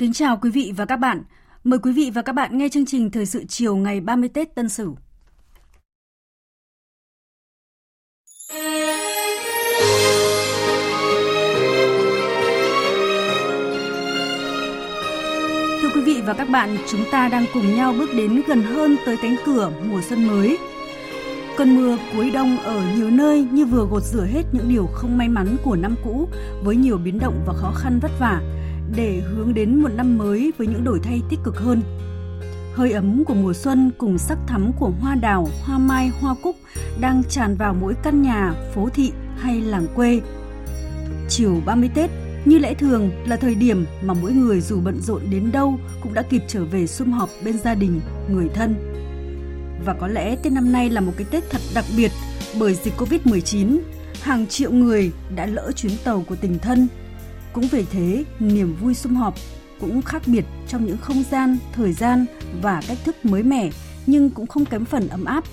Kính chào quý vị và các bạn. Mời quý vị và các bạn nghe chương trình Thời sự chiều ngày 30 Tết Tân Sửu. Thưa quý vị và các bạn, chúng ta đang cùng nhau bước đến gần hơn tới cánh cửa mùa xuân mới. Cơn mưa cuối đông ở nhiều nơi như vừa gột rửa hết những điều không may mắn của năm cũ với nhiều biến động và khó khăn vất vả để hướng đến một năm mới với những đổi thay tích cực hơn. Hơi ấm của mùa xuân cùng sắc thắm của hoa đào, hoa mai, hoa cúc đang tràn vào mỗi căn nhà, phố thị hay làng quê. Chiều 30 Tết, như lẽ thường là thời điểm mà mỗi người dù bận rộn đến đâu cũng đã kịp trở về sum họp bên gia đình, người thân. Và có lẽ Tết năm nay là một cái Tết thật đặc biệt bởi dịch Covid-19, hàng triệu người đã lỡ chuyến tàu của tình thân cũng vì thế, niềm vui sum họp cũng khác biệt trong những không gian, thời gian và cách thức mới mẻ nhưng cũng không kém phần ấm áp.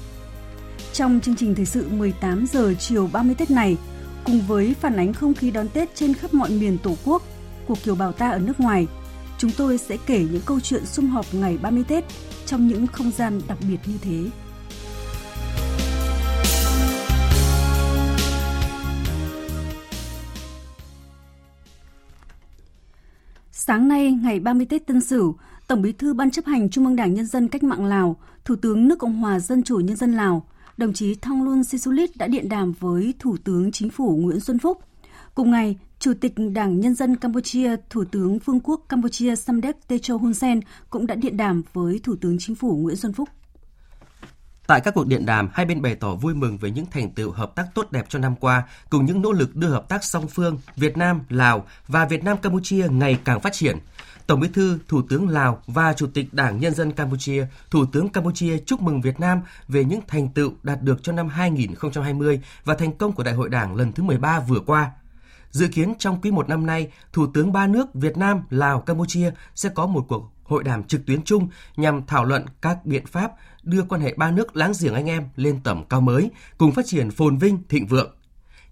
Trong chương trình thời sự 18 giờ chiều 30 Tết này, cùng với phản ánh không khí đón Tết trên khắp mọi miền Tổ quốc của kiều bào ta ở nước ngoài, chúng tôi sẽ kể những câu chuyện sum họp ngày 30 Tết trong những không gian đặc biệt như thế. Sáng nay, ngày 30 Tết Tân Sửu, Tổng Bí thư Ban chấp hành Trung ương Đảng Nhân dân Cách mạng Lào, Thủ tướng nước Cộng hòa Dân chủ Nhân dân Lào, đồng chí Thongloun Sisulit đã điện đàm với Thủ tướng Chính phủ Nguyễn Xuân Phúc. Cùng ngày, Chủ tịch Đảng Nhân dân Campuchia, Thủ tướng Vương quốc Campuchia Samdech Techo Hun Sen cũng đã điện đàm với Thủ tướng Chính phủ Nguyễn Xuân Phúc. Tại các cuộc điện đàm, hai bên bày tỏ vui mừng về những thành tựu hợp tác tốt đẹp trong năm qua, cùng những nỗ lực đưa hợp tác song phương Việt Nam, Lào và Việt Nam Campuchia ngày càng phát triển. Tổng Bí thư, Thủ tướng Lào và Chủ tịch Đảng Nhân dân Campuchia, Thủ tướng Campuchia chúc mừng Việt Nam về những thành tựu đạt được trong năm 2020 và thành công của Đại hội Đảng lần thứ 13 vừa qua. Dự kiến trong quý một năm nay, Thủ tướng ba nước Việt Nam, Lào, Campuchia sẽ có một cuộc hội đàm trực tuyến chung nhằm thảo luận các biện pháp đưa quan hệ ba nước láng giềng anh em lên tầm cao mới, cùng phát triển phồn vinh, thịnh vượng.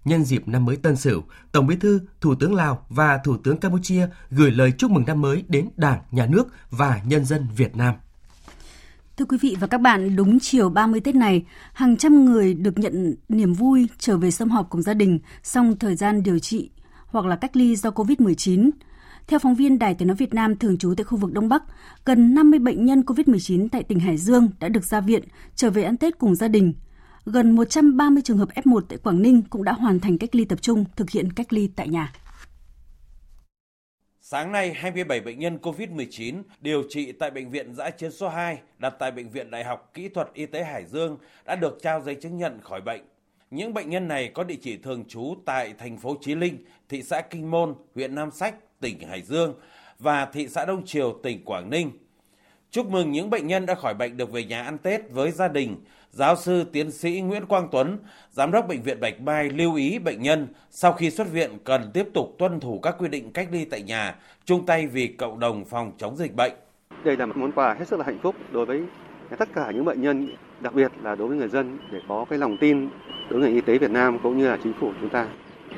Nhân dịp năm mới Tân Sửu, Tổng Bí thư, Thủ tướng Lào và Thủ tướng Campuchia gửi lời chúc mừng năm mới đến Đảng, Nhà nước và nhân dân Việt Nam. Thưa quý vị và các bạn, đúng chiều 30 Tết này, hàng trăm người được nhận niềm vui trở về sum họp cùng gia đình sau thời gian điều trị hoặc là cách ly do COVID-19. Theo phóng viên Đài Tiếng Nói Việt Nam thường trú tại khu vực Đông Bắc, gần 50 bệnh nhân COVID-19 tại tỉnh Hải Dương đã được ra viện, trở về ăn Tết cùng gia đình. Gần 130 trường hợp F1 tại Quảng Ninh cũng đã hoàn thành cách ly tập trung, thực hiện cách ly tại nhà. Sáng nay, 27 bệnh nhân COVID-19 điều trị tại Bệnh viện Giã Chiến số 2 đặt tại Bệnh viện Đại học Kỹ thuật Y tế Hải Dương đã được trao giấy chứng nhận khỏi bệnh. Những bệnh nhân này có địa chỉ thường trú tại thành phố Chí Linh, thị xã Kinh Môn, huyện Nam Sách, tỉnh Hải Dương và thị xã Đông Triều, tỉnh Quảng Ninh. Chúc mừng những bệnh nhân đã khỏi bệnh được về nhà ăn Tết với gia đình. Giáo sư tiến sĩ Nguyễn Quang Tuấn, giám đốc bệnh viện Bạch Mai lưu ý bệnh nhân sau khi xuất viện cần tiếp tục tuân thủ các quy định cách ly tại nhà, chung tay vì cộng đồng phòng chống dịch bệnh. Đây là một món quà hết sức là hạnh phúc đối với tất cả những bệnh nhân, đặc biệt là đối với người dân để có cái lòng tin đối với ngành y tế Việt Nam cũng như là chính phủ chúng ta.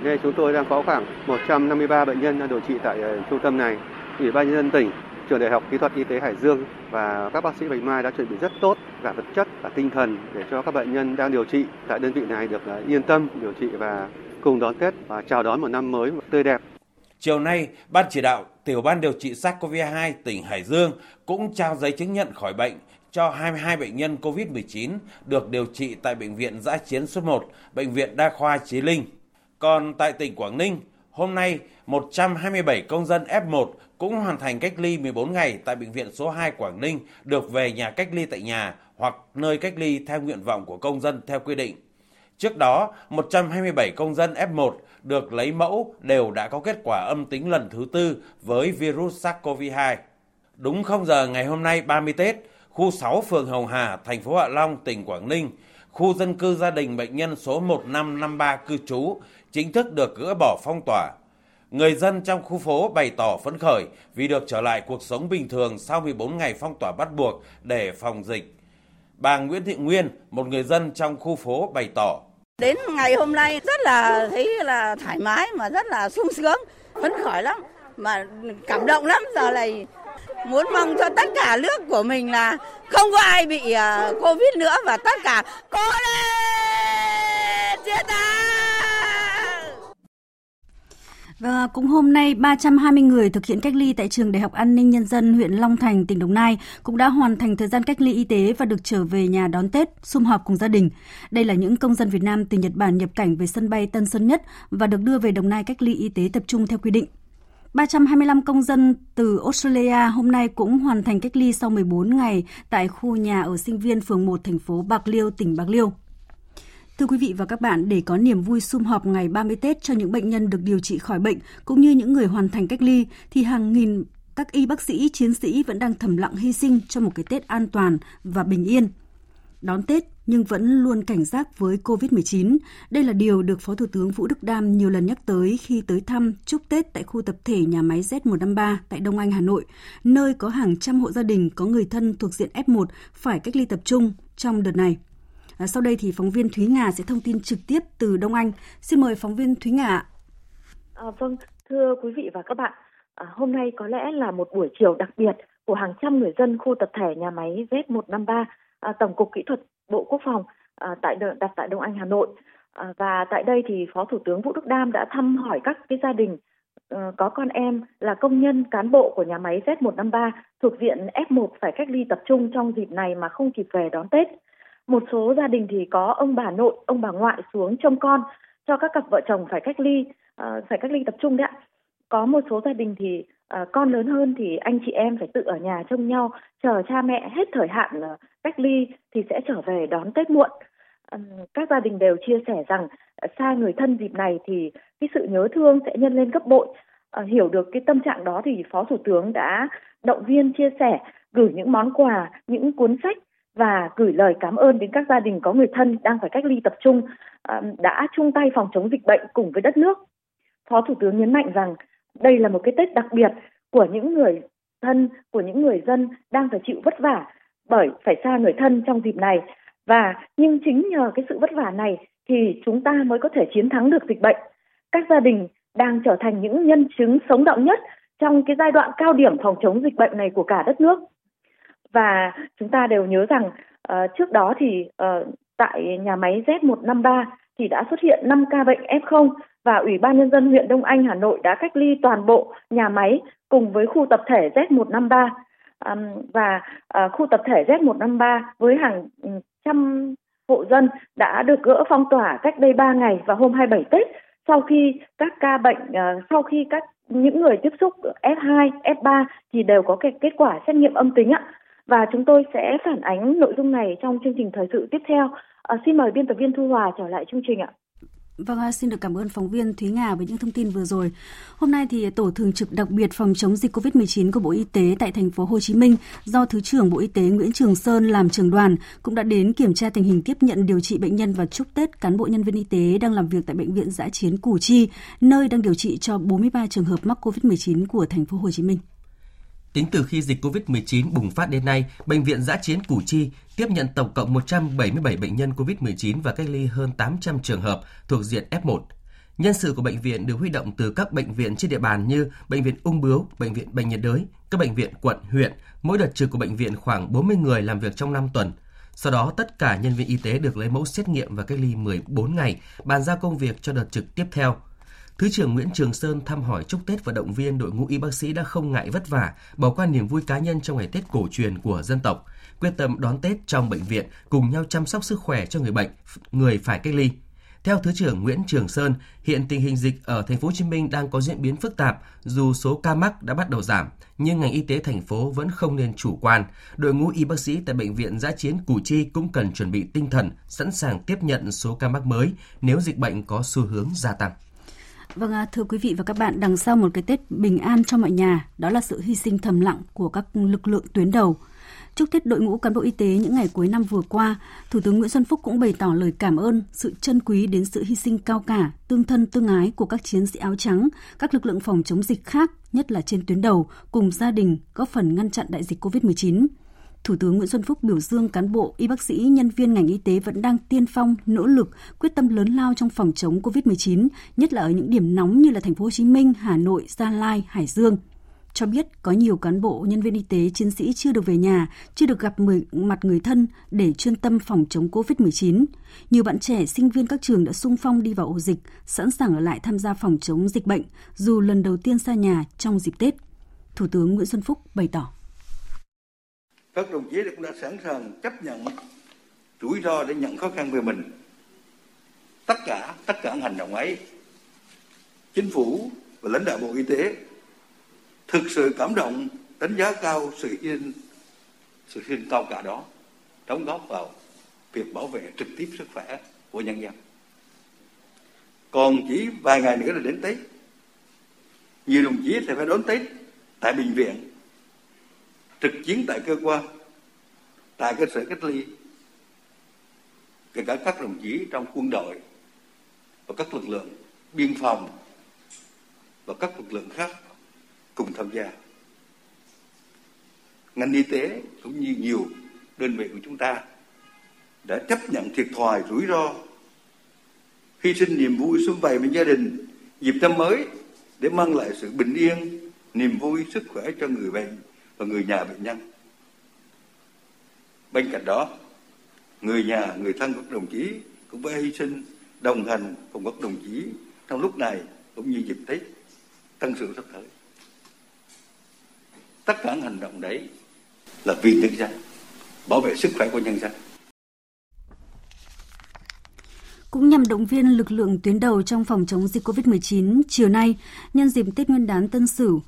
Đây chúng tôi đang có khoảng 153 bệnh nhân đang điều trị tại ờ, trung tâm này. Ủy ban nhân dân tỉnh, trường đại học kỹ thuật y tế Hải Dương và các bác sĩ Bạch Mai đã chuẩn bị rất tốt cả vật chất và tinh thần để cho các bệnh nhân đang điều trị tại đơn vị này được ờ, yên tâm điều trị và cùng đón Tết và chào đón một năm mới tươi đẹp. Chiều nay, Ban chỉ đạo tiểu ban điều trị SARS-CoV-2 tỉnh Hải Dương cũng trao giấy chứng nhận khỏi bệnh cho 22 bệnh nhân COVID-19 được điều trị tại Bệnh viện Giã Chiến số 1, Bệnh viện Đa khoa Chí Linh. Còn tại tỉnh Quảng Ninh, hôm nay 127 công dân F1 cũng hoàn thành cách ly 14 ngày tại bệnh viện số 2 Quảng Ninh được về nhà cách ly tại nhà hoặc nơi cách ly theo nguyện vọng của công dân theo quy định. Trước đó, 127 công dân F1 được lấy mẫu đều đã có kết quả âm tính lần thứ tư với virus SARS-CoV-2. Đúng 0 giờ ngày hôm nay 30 Tết, khu 6 phường Hồng Hà, thành phố Hạ Long, tỉnh Quảng Ninh, khu dân cư gia đình bệnh nhân số 1553 cư trú chính thức được gỡ bỏ phong tỏa. Người dân trong khu phố bày tỏ phấn khởi vì được trở lại cuộc sống bình thường sau 14 ngày phong tỏa bắt buộc để phòng dịch. Bà Nguyễn Thị Nguyên, một người dân trong khu phố bày tỏ. Đến ngày hôm nay rất là thấy là thoải mái mà rất là sung sướng, phấn khởi lắm, mà cảm động lắm giờ này muốn mong cho tất cả nước của mình là không có ai bị uh, Covid nữa và tất cả có lên chiến thắng. Và cũng hôm nay, 320 người thực hiện cách ly tại trường Đại học An ninh Nhân dân huyện Long Thành, tỉnh Đồng Nai cũng đã hoàn thành thời gian cách ly y tế và được trở về nhà đón Tết, sum họp cùng gia đình. Đây là những công dân Việt Nam từ Nhật Bản nhập cảnh về sân bay Tân Sơn Nhất và được đưa về Đồng Nai cách ly y tế tập trung theo quy định. 325 công dân từ Australia hôm nay cũng hoàn thành cách ly sau 14 ngày tại khu nhà ở sinh viên phường 1 thành phố Bạc Liêu, tỉnh Bạc Liêu. Thưa quý vị và các bạn, để có niềm vui sum họp ngày 30 Tết cho những bệnh nhân được điều trị khỏi bệnh cũng như những người hoàn thành cách ly thì hàng nghìn các y bác sĩ, chiến sĩ vẫn đang thầm lặng hy sinh cho một cái Tết an toàn và bình yên. Đón Tết nhưng vẫn luôn cảnh giác với COVID-19. Đây là điều được Phó Thủ tướng Vũ Đức Đam nhiều lần nhắc tới khi tới thăm chúc Tết tại khu tập thể nhà máy Z153 tại Đông Anh, Hà Nội, nơi có hàng trăm hộ gia đình có người thân thuộc diện F1 phải cách ly tập trung trong đợt này. À, sau đây thì phóng viên Thúy Ngà sẽ thông tin trực tiếp từ Đông Anh. Xin mời phóng viên Thúy Ngà. À, vâng, thưa quý vị và các bạn, à, hôm nay có lẽ là một buổi chiều đặc biệt của hàng trăm người dân khu tập thể nhà máy Z153, à, Tổng cục Kỹ thuật Bộ Quốc phòng à, tại đặt tại Đông Anh Hà Nội. À, và tại đây thì Phó Thủ tướng Vũ Đức Đam đã thăm hỏi các cái gia đình ờ, có con em là công nhân cán bộ của nhà máy Z153 thuộc diện F1 phải cách ly tập trung trong dịp này mà không kịp về đón Tết. Một số gia đình thì có ông bà nội, ông bà ngoại xuống trông con cho các cặp vợ chồng phải cách ly, ờ, phải cách ly tập trung đấy ạ. Có một số gia đình thì Ờ, con lớn hơn thì anh chị em phải tự ở nhà trông nhau, chờ cha mẹ hết thời hạn là cách ly thì sẽ trở về đón Tết muộn. Các gia đình đều chia sẻ rằng ờ, xa người thân dịp này thì cái sự nhớ thương sẽ nhân lên gấp bội. Hiểu được cái tâm trạng đó thì Phó Thủ tướng đã động viên chia sẻ, gửi những món quà, những cuốn sách và gửi lời cảm ơn đến các gia đình có người thân đang phải cách ly tập trung đã chung tay phòng chống dịch bệnh cùng với đất nước. Phó Thủ tướng nhấn mạnh rằng đây là một cái Tết đặc biệt của những người thân, của những người dân đang phải chịu vất vả bởi phải xa người thân trong dịp này. Và nhưng chính nhờ cái sự vất vả này thì chúng ta mới có thể chiến thắng được dịch bệnh. Các gia đình đang trở thành những nhân chứng sống động nhất trong cái giai đoạn cao điểm phòng chống dịch bệnh này của cả đất nước và chúng ta đều nhớ rằng uh, trước đó thì uh, tại nhà máy Z153 thì đã xuất hiện 5 ca bệnh F0 và Ủy ban Nhân dân huyện Đông Anh Hà Nội đã cách ly toàn bộ nhà máy cùng với khu tập thể Z153 và ờ, khu tập thể Z153 với hàng ừ, trăm hộ dân đã được gỡ phong tỏa cách đây 3 ngày vào hôm 27 Tết. Sau khi các ca bệnh ờ, sau khi các những người tiếp xúc F2, F3 thì đều có cái kết quả xét nghiệm âm tính ạ và chúng tôi sẽ phản ánh nội dung này trong chương trình thời sự tiếp theo. À, xin mời biên tập viên Thu Hòa trở lại chương trình ạ. Vâng, à, xin được cảm ơn phóng viên Thúy Nga với những thông tin vừa rồi. Hôm nay thì tổ thường trực đặc biệt phòng chống dịch COVID-19 của Bộ Y tế tại thành phố Hồ Chí Minh do Thứ trưởng Bộ Y tế Nguyễn Trường Sơn làm trưởng đoàn cũng đã đến kiểm tra tình hình tiếp nhận điều trị bệnh nhân và chúc Tết cán bộ nhân viên y tế đang làm việc tại bệnh viện Giã chiến Củ Chi, nơi đang điều trị cho 43 trường hợp mắc COVID-19 của thành phố Hồ Chí Minh. Tính từ khi dịch COVID-19 bùng phát đến nay, Bệnh viện Giã chiến Củ Chi tiếp nhận tổng cộng 177 bệnh nhân COVID-19 và cách ly hơn 800 trường hợp thuộc diện F1. Nhân sự của bệnh viện được huy động từ các bệnh viện trên địa bàn như Bệnh viện Ung Bướu, Bệnh viện Bệnh nhiệt đới, các bệnh viện quận, huyện. Mỗi đợt trực của bệnh viện khoảng 40 người làm việc trong 5 tuần. Sau đó, tất cả nhân viên y tế được lấy mẫu xét nghiệm và cách ly 14 ngày, bàn giao công việc cho đợt trực tiếp theo. Thứ trưởng Nguyễn Trường Sơn thăm hỏi chúc Tết và động viên đội ngũ y bác sĩ đã không ngại vất vả, bỏ qua niềm vui cá nhân trong ngày Tết cổ truyền của dân tộc, quyết tâm đón Tết trong bệnh viện, cùng nhau chăm sóc sức khỏe cho người bệnh, người phải cách ly. Theo Thứ trưởng Nguyễn Trường Sơn, hiện tình hình dịch ở thành phố Hồ Chí Minh đang có diễn biến phức tạp, dù số ca mắc đã bắt đầu giảm, nhưng ngành y tế thành phố vẫn không nên chủ quan. Đội ngũ y bác sĩ tại bệnh viện Giã chiến Củ Chi cũng cần chuẩn bị tinh thần, sẵn sàng tiếp nhận số ca mắc mới nếu dịch bệnh có xu hướng gia tăng. Vâng, à, thưa quý vị và các bạn, đằng sau một cái Tết bình an cho mọi nhà, đó là sự hy sinh thầm lặng của các lực lượng tuyến đầu. Chúc Tết đội ngũ cán bộ y tế những ngày cuối năm vừa qua, Thủ tướng Nguyễn Xuân Phúc cũng bày tỏ lời cảm ơn, sự trân quý đến sự hy sinh cao cả, tương thân tương ái của các chiến sĩ áo trắng, các lực lượng phòng chống dịch khác, nhất là trên tuyến đầu, cùng gia đình góp phần ngăn chặn đại dịch COVID-19. Thủ tướng Nguyễn Xuân Phúc biểu dương cán bộ, y bác sĩ, nhân viên ngành y tế vẫn đang tiên phong, nỗ lực, quyết tâm lớn lao trong phòng chống COVID-19, nhất là ở những điểm nóng như là thành phố Hồ Chí Minh, Hà Nội, Gia Lai, Hải Dương cho biết có nhiều cán bộ, nhân viên y tế, chiến sĩ chưa được về nhà, chưa được gặp người, mặt người thân để chuyên tâm phòng chống COVID-19. Nhiều bạn trẻ, sinh viên các trường đã sung phong đi vào ổ dịch, sẵn sàng ở lại tham gia phòng chống dịch bệnh, dù lần đầu tiên xa nhà trong dịp Tết. Thủ tướng Nguyễn Xuân Phúc bày tỏ. Các đồng chí cũng đã sẵn sàng chấp nhận rủi ro để nhận khó khăn về mình. Tất cả, tất cả hành động ấy, chính phủ và lãnh đạo Bộ Y tế thực sự cảm động đánh giá cao sự yên sự hy sinh cao cả đó đóng góp vào việc bảo vệ trực tiếp sức khỏe của nhân dân. Còn chỉ vài ngày nữa là đến tết. Nhiều đồng chí sẽ phải đón tết tại bệnh viện trực chiến tại cơ quan, tại cơ sở cách ly, kể cả các đồng chí trong quân đội và các lực lượng biên phòng và các lực lượng khác cùng tham gia. Ngành y tế cũng như nhiều đơn vị của chúng ta đã chấp nhận thiệt thòi rủi ro, hy sinh niềm vui xuân vầy bên gia đình dịp năm mới để mang lại sự bình yên, niềm vui sức khỏe cho người bệnh và người nhà bệnh nhân. Bên cạnh đó người nhà người thân của các đồng chí cũng phải hy sinh đồng hành cùng các đồng chí trong lúc này cũng như dịp tết tân sửu sắp tới. Tất cả hành động đấy là vì nhân dân bảo vệ sức khỏe của nhân dân. Cũng nhằm động viên lực lượng tuyến đầu trong phòng chống dịch COVID-19, chiều nay, nhân dịp Tết Nguyên đán Tân Sửu,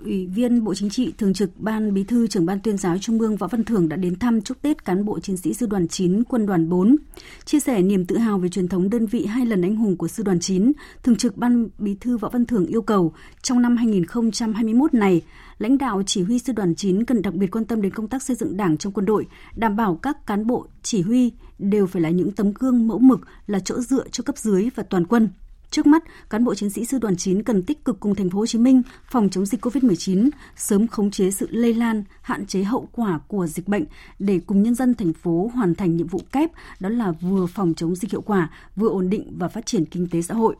Ủy viên Bộ Chính trị, Thường trực Ban Bí thư trưởng Ban Tuyên giáo Trung ương Võ Văn Thưởng đã đến thăm chúc Tết cán bộ chiến sĩ Sư đoàn 9, Quân đoàn 4. Chia sẻ niềm tự hào về truyền thống đơn vị hai lần anh hùng của Sư đoàn 9, Thường trực Ban Bí thư Võ Văn Thưởng yêu cầu trong năm 2021 này, lãnh đạo chỉ huy Sư đoàn 9 cần đặc biệt quan tâm đến công tác xây dựng Đảng trong quân đội, đảm bảo các cán bộ chỉ huy đều phải là những tấm gương mẫu mực, là chỗ dựa cho cấp dưới và toàn quân Trước mắt, cán bộ chiến sĩ sư đoàn 9 cần tích cực cùng thành phố Hồ Chí Minh phòng chống dịch COVID-19, sớm khống chế sự lây lan, hạn chế hậu quả của dịch bệnh để cùng nhân dân thành phố hoàn thành nhiệm vụ kép đó là vừa phòng chống dịch hiệu quả, vừa ổn định và phát triển kinh tế xã hội.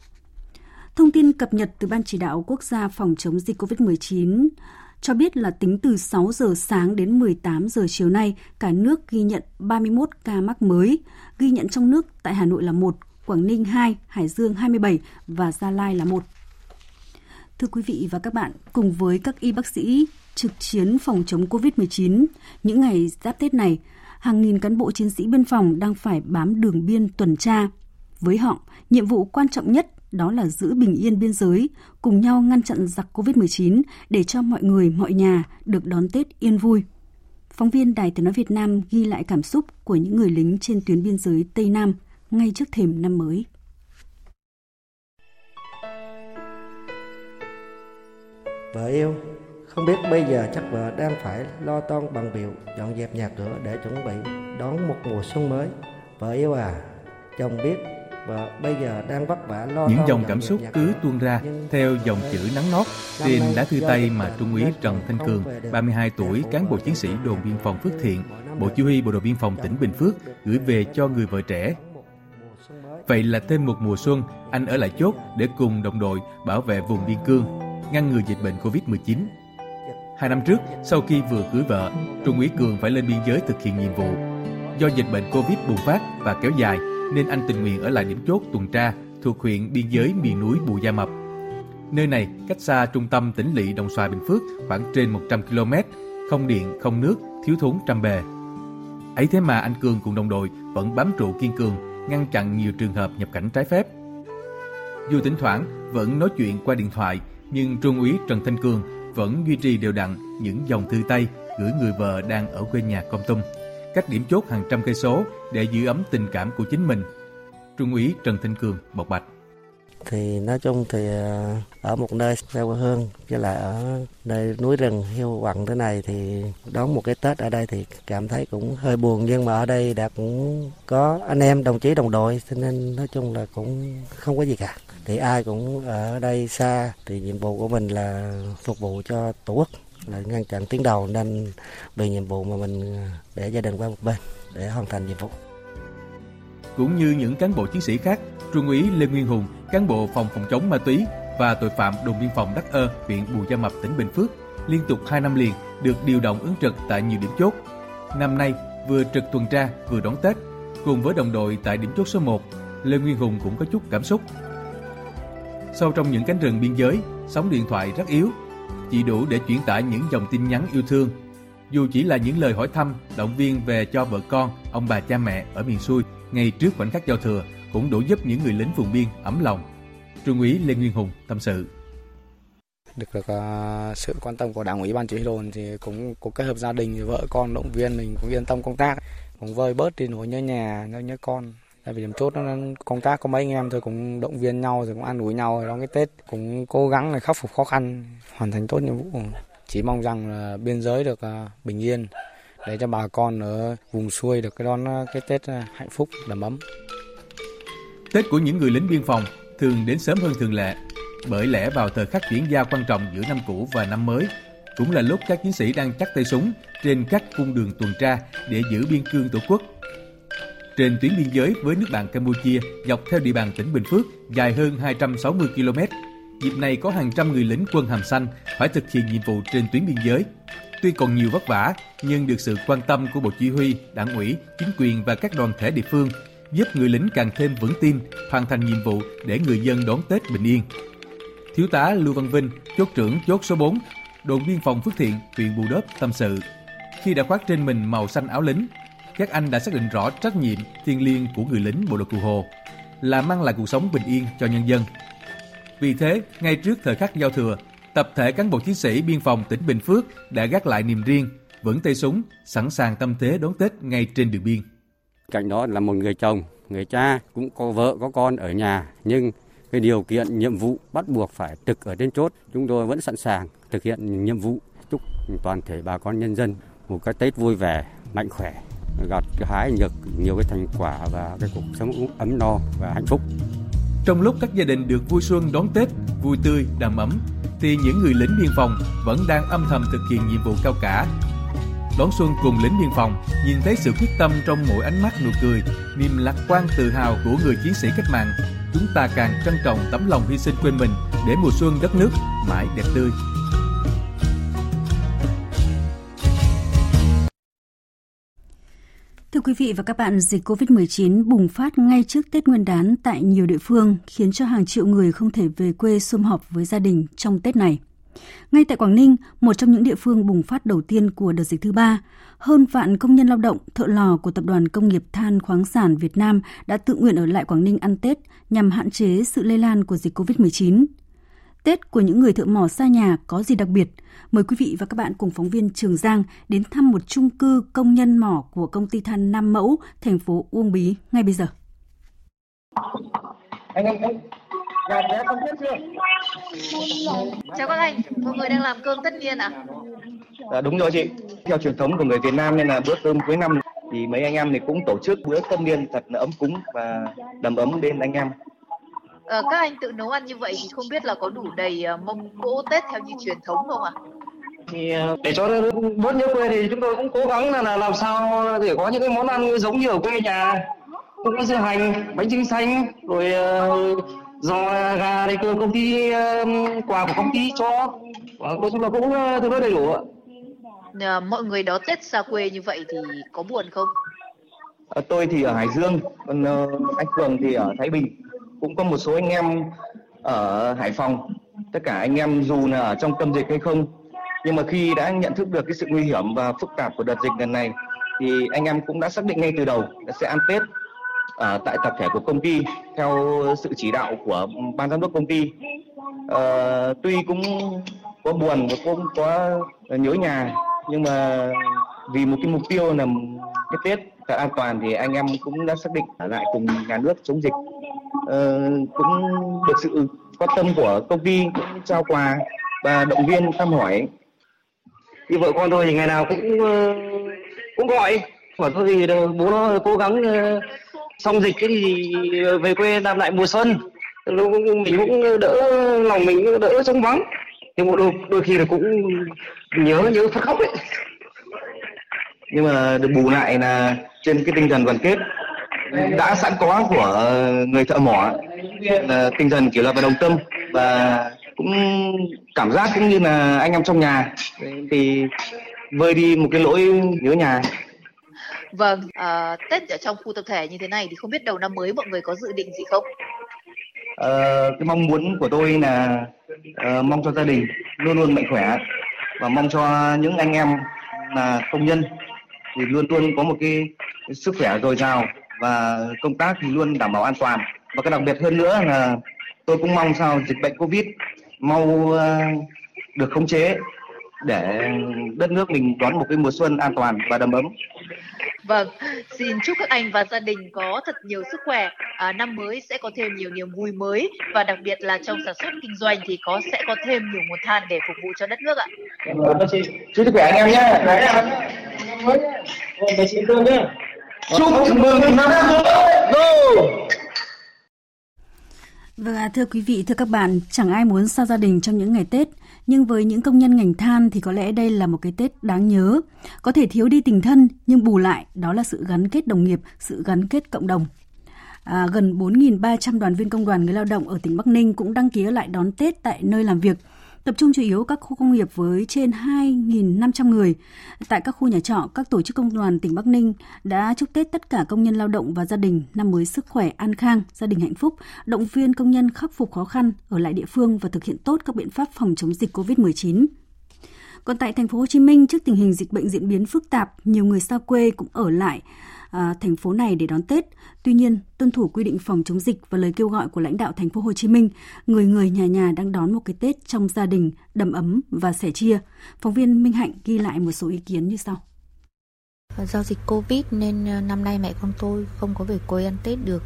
Thông tin cập nhật từ Ban chỉ đạo quốc gia phòng chống dịch COVID-19 cho biết là tính từ 6 giờ sáng đến 18 giờ chiều nay, cả nước ghi nhận 31 ca mắc mới, ghi nhận trong nước tại Hà Nội là một, Quảng Ninh 2, Hải Dương 27 và Gia Lai là 1. Thưa quý vị và các bạn, cùng với các y bác sĩ trực chiến phòng chống COVID-19, những ngày giáp Tết này, hàng nghìn cán bộ chiến sĩ biên phòng đang phải bám đường biên tuần tra. Với họ, nhiệm vụ quan trọng nhất đó là giữ bình yên biên giới, cùng nhau ngăn chặn giặc COVID-19 để cho mọi người, mọi nhà được đón Tết yên vui. Phóng viên Đài Tiếng Nói Việt Nam ghi lại cảm xúc của những người lính trên tuyến biên giới Tây Nam – ngay trước thềm năm mới. Vợ yêu, không biết bây giờ chắc vợ đang phải lo toan bằng biểu dọn dẹp nhà cửa để chuẩn bị đón một mùa xuân mới. Vợ yêu à, chồng biết vợ bây giờ đang vất vả lo Những dòng cảm xúc cứ tuôn ra theo dòng chữ nắng nót trên lá thư tay mà Trung úy Trần Thanh Cường, 32 tuổi, cán bộ chiến sĩ đồn biên phòng Phước Thiện, Bộ Chỉ huy Bộ đội Biên phòng tỉnh Bình Phước gửi về cho người vợ trẻ Vậy là thêm một mùa xuân, anh ở lại chốt để cùng đồng đội bảo vệ vùng biên cương, ngăn ngừa dịch bệnh Covid-19. Hai năm trước, sau khi vừa cưới vợ, Trung úy Cường phải lên biên giới thực hiện nhiệm vụ. Do dịch bệnh Covid bùng phát và kéo dài, nên anh tình nguyện ở lại điểm chốt tuần tra thuộc huyện biên giới miền núi Bù Gia Mập. Nơi này cách xa trung tâm tỉnh lỵ Đồng Xoài Bình Phước khoảng trên 100 km, không điện, không nước, thiếu thốn trăm bề. Ấy thế mà anh Cường cùng đồng đội vẫn bám trụ kiên cường ngăn chặn nhiều trường hợp nhập cảnh trái phép. Dù thỉnh thoảng vẫn nói chuyện qua điện thoại, nhưng Trung úy Trần Thanh Cường vẫn duy trì đều đặn những dòng thư tay gửi người vợ đang ở quê nhà Công Tum, cách điểm chốt hàng trăm cây số để giữ ấm tình cảm của chính mình. Trung úy Trần Thanh Cường bộc bạch thì nói chung thì ờ, ở một nơi xa quê hương, với lại ở nơi núi rừng hiu quặng thế này thì đón một cái Tết ở đây thì cảm thấy cũng hơi buồn. Nhưng mà ở đây đã cũng có anh em, đồng chí, đồng đội, cho nên nói chung là cũng không có gì cả. Thì ai cũng ở đây xa, thì nhiệm vụ của mình là phục vụ cho tổ quốc, là ngăn chặn tiến đầu. Nên vì nhiệm vụ mà mình, để gia đình qua một bên để hoàn thành nhiệm vụ. Cũng như những cán bộ chiến sĩ khác Trung úy Lê Nguyên Hùng, cán bộ phòng phòng chống ma túy và tội phạm đồn biên phòng Đắc Ơ, huyện Bù Gia Mập, tỉnh Bình Phước, liên tục 2 năm liền được điều động ứng trực tại nhiều điểm chốt. Năm nay, vừa trực tuần tra vừa đón Tết, cùng với đồng đội tại điểm chốt số 1, Lê Nguyên Hùng cũng có chút cảm xúc. Sâu trong những cánh rừng biên giới, sóng điện thoại rất yếu, chỉ đủ để chuyển tải những dòng tin nhắn yêu thương. Dù chỉ là những lời hỏi thăm, động viên về cho vợ con, ông bà cha mẹ ở miền xuôi ngay trước khoảnh khắc giao thừa cũng đủ giúp những người lính vùng biên ấm lòng. Trung úy Lê Nguyên Hùng tâm sự. Được được uh, sự quan tâm của đảng ủy ban chỉ huy đồn thì cũng có kết hợp gia đình vợ con động viên mình cũng yên tâm công tác. Cũng vơi bớt đi nỗi nhớ nhà nhớ nhớ con. Tại vì điểm chốt nó công tác có mấy anh em thôi cũng động viên nhau rồi cũng ăn ủi nhau rồi đón cái tết. Cũng cố gắng để khắc phục khó khăn hoàn thành tốt nhiệm vụ. Chỉ mong rằng là biên giới được à, bình yên để cho bà con ở vùng xuôi được cái đón à, cái tết hạnh phúc đầm ấm. Tết của những người lính biên phòng thường đến sớm hơn thường lệ, bởi lẽ vào thời khắc chuyển giao quan trọng giữa năm cũ và năm mới, cũng là lúc các chiến sĩ đang chắc tay súng trên các cung đường tuần tra để giữ biên cương tổ quốc. Trên tuyến biên giới với nước bạn Campuchia dọc theo địa bàn tỉnh Bình Phước dài hơn 260 km, dịp này có hàng trăm người lính quân hàm xanh phải thực hiện nhiệm vụ trên tuyến biên giới. Tuy còn nhiều vất vả, nhưng được sự quan tâm của Bộ Chỉ huy, Đảng ủy, chính quyền và các đoàn thể địa phương giúp người lính càng thêm vững tin, hoàn thành nhiệm vụ để người dân đón Tết bình yên. Thiếu tá Lưu Văn Vinh, chốt trưởng chốt số 4, đồn biên phòng Phước Thiện, huyện Bù Đốp tâm sự. Khi đã khoác trên mình màu xanh áo lính, các anh đã xác định rõ trách nhiệm thiêng liêng của người lính bộ đội cụ Hồ là mang lại cuộc sống bình yên cho nhân dân. Vì thế, ngay trước thời khắc giao thừa, tập thể cán bộ chiến sĩ biên phòng tỉnh Bình Phước đã gác lại niềm riêng, vững tay súng, sẵn sàng tâm thế đón Tết ngay trên đường biên. Cạnh đó là một người chồng, người cha cũng có vợ có con ở nhà. Nhưng cái điều kiện nhiệm vụ bắt buộc phải trực ở trên chốt chúng tôi vẫn sẵn sàng thực hiện nhiệm vụ. Chúc toàn thể bà con nhân dân một cái Tết vui vẻ mạnh khỏe gặt hái được nhiều cái thành quả và cái cuộc sống ấm no và hạnh phúc. Trong lúc các gia đình được vui xuân đón Tết, vui tươi, đầm ấm, thì những người lính biên phòng vẫn đang âm thầm thực hiện nhiệm vụ cao cả đón xuân cùng lính biên phòng, nhìn thấy sự quyết tâm trong mỗi ánh mắt nụ cười, niềm lạc quan tự hào của người chiến sĩ cách mạng, chúng ta càng trân trọng tấm lòng hy sinh quên mình để mùa xuân đất nước mãi đẹp tươi. Thưa quý vị và các bạn, dịch COVID-19 bùng phát ngay trước Tết Nguyên đán tại nhiều địa phương, khiến cho hàng triệu người không thể về quê sum họp với gia đình trong Tết này. Ngay tại Quảng Ninh, một trong những địa phương bùng phát đầu tiên của đợt dịch thứ ba, hơn vạn công nhân lao động, thợ lò của Tập đoàn Công nghiệp Than khoáng sản Việt Nam đã tự nguyện ở lại Quảng Ninh ăn Tết nhằm hạn chế sự lây lan của dịch COVID-19. Tết của những người thợ mỏ xa nhà có gì đặc biệt? Mời quý vị và các bạn cùng phóng viên Trường Giang đến thăm một chung cư công nhân mỏ của công ty than Nam Mẫu, thành phố Uông Bí ngay bây giờ. Anh, anh, anh, Dạ, dạ, con biết chưa? Chào các anh, mọi người đang làm cơm tất niên à? À, đúng rồi chị. Theo truyền thống của người Việt Nam nên là bữa cơm cuối năm thì mấy anh em thì cũng tổ chức bữa tất niên thật là ấm cúng và đầm ấm bên anh em. À, các anh tự nấu ăn như vậy thì không biết là có đủ đầy uh, mâm cỗ Tết theo như truyền thống không ạ? À? thì để cho bớt nhớ quê thì chúng tôi cũng cố gắng là, là làm sao để có những cái món ăn giống như ở quê nhà cũng có dưa hành bánh trưng xanh rồi uh, do gà đây cơ công ty quà của công ty cho. Nói chung là cũng ờ, tương đối đầy đủ ạ. À, mọi người đó tết xa quê như vậy thì có buồn không? À, tôi thì ở hải dương còn uh, anh cường thì ở thái bình. Cũng có một số anh em ở hải phòng. Tất cả anh em dù là ở trong tâm dịch hay không nhưng mà khi đã nhận thức được cái sự nguy hiểm và phức tạp của đợt dịch lần này thì anh em cũng đã xác định ngay từ đầu là sẽ ăn tết à, tại tập thể của công ty theo sự chỉ đạo của ban giám đốc công ty. à, tuy cũng có buồn và cũng có nhớ nhà nhưng mà vì một cái mục tiêu là cái Tết thật an toàn thì anh em cũng đã xác định ở lại cùng nhà nước chống dịch. Uh, cũng được sự quan tâm của công ty cũng trao quà và động viên thăm hỏi. Như vợ con tôi thì ngày nào cũng ờ, cũng gọi hỏi thôi thì bố nó cố gắng xong dịch cái thì về quê làm lại mùa xuân. Mình cũng đỡ lòng mình đỡ trống vắng. Nhưng một đôi, đôi khi là cũng nhớ nhớ phát khóc ấy. Nhưng mà được bù lại là trên cái tinh thần đoàn kết đã sẵn có của người thợ mỏ là tinh thần kiểu là và đồng tâm. Và cũng cảm giác cũng như là anh em trong nhà. Thì vơi đi một cái lỗi nhớ nhà. Vâng, à, Tết ở trong khu tập thể như thế này thì không biết đầu năm mới mọi người có dự định gì không? À, cái mong muốn của tôi là à, mong cho gia đình luôn luôn mạnh khỏe và mong cho những anh em là công nhân thì luôn luôn có một cái, cái sức khỏe dồi dào và công tác thì luôn đảm bảo an toàn và cái đặc biệt hơn nữa là tôi cũng mong sao dịch bệnh covid mau uh, được khống chế để đất nước mình đón một cái mùa xuân an toàn và đầm ấm. Vâng, xin chúc các anh và gia đình có thật nhiều sức khỏe. À, năm mới sẽ có thêm nhiều niềm vui mới và đặc biệt là trong sản xuất kinh doanh thì có sẽ có thêm nhiều nguồn than để phục vụ cho đất nước ạ. Chúc sức khỏe anh em nhé. Mời chị Tương nhé. Chúc mừng năm mới. Go! Vâng, thưa quý vị, thưa các bạn, chẳng ai muốn xa gia đình trong những ngày Tết, nhưng với những công nhân ngành than thì có lẽ đây là một cái Tết đáng nhớ. Có thể thiếu đi tình thân, nhưng bù lại đó là sự gắn kết đồng nghiệp, sự gắn kết cộng đồng. À, gần 4.300 đoàn viên công đoàn người lao động ở tỉnh Bắc Ninh cũng đăng ký lại đón Tết tại nơi làm việc – tập trung chủ yếu các khu công nghiệp với trên 2.500 người. Tại các khu nhà trọ, các tổ chức công đoàn tỉnh Bắc Ninh đã chúc Tết tất cả công nhân lao động và gia đình năm mới sức khỏe, an khang, gia đình hạnh phúc, động viên công nhân khắc phục khó khăn ở lại địa phương và thực hiện tốt các biện pháp phòng chống dịch COVID-19. Còn tại thành phố Hồ Chí Minh, trước tình hình dịch bệnh diễn biến phức tạp, nhiều người xa quê cũng ở lại à, thành phố này để đón Tết. Tuy nhiên, tuân thủ quy định phòng chống dịch và lời kêu gọi của lãnh đạo thành phố Hồ Chí Minh, người người nhà nhà đang đón một cái Tết trong gia đình đầm ấm và sẻ chia. Phóng viên Minh Hạnh ghi lại một số ý kiến như sau. Do dịch Covid nên ờ, năm nay mẹ con tôi không có về quê ăn Tết được.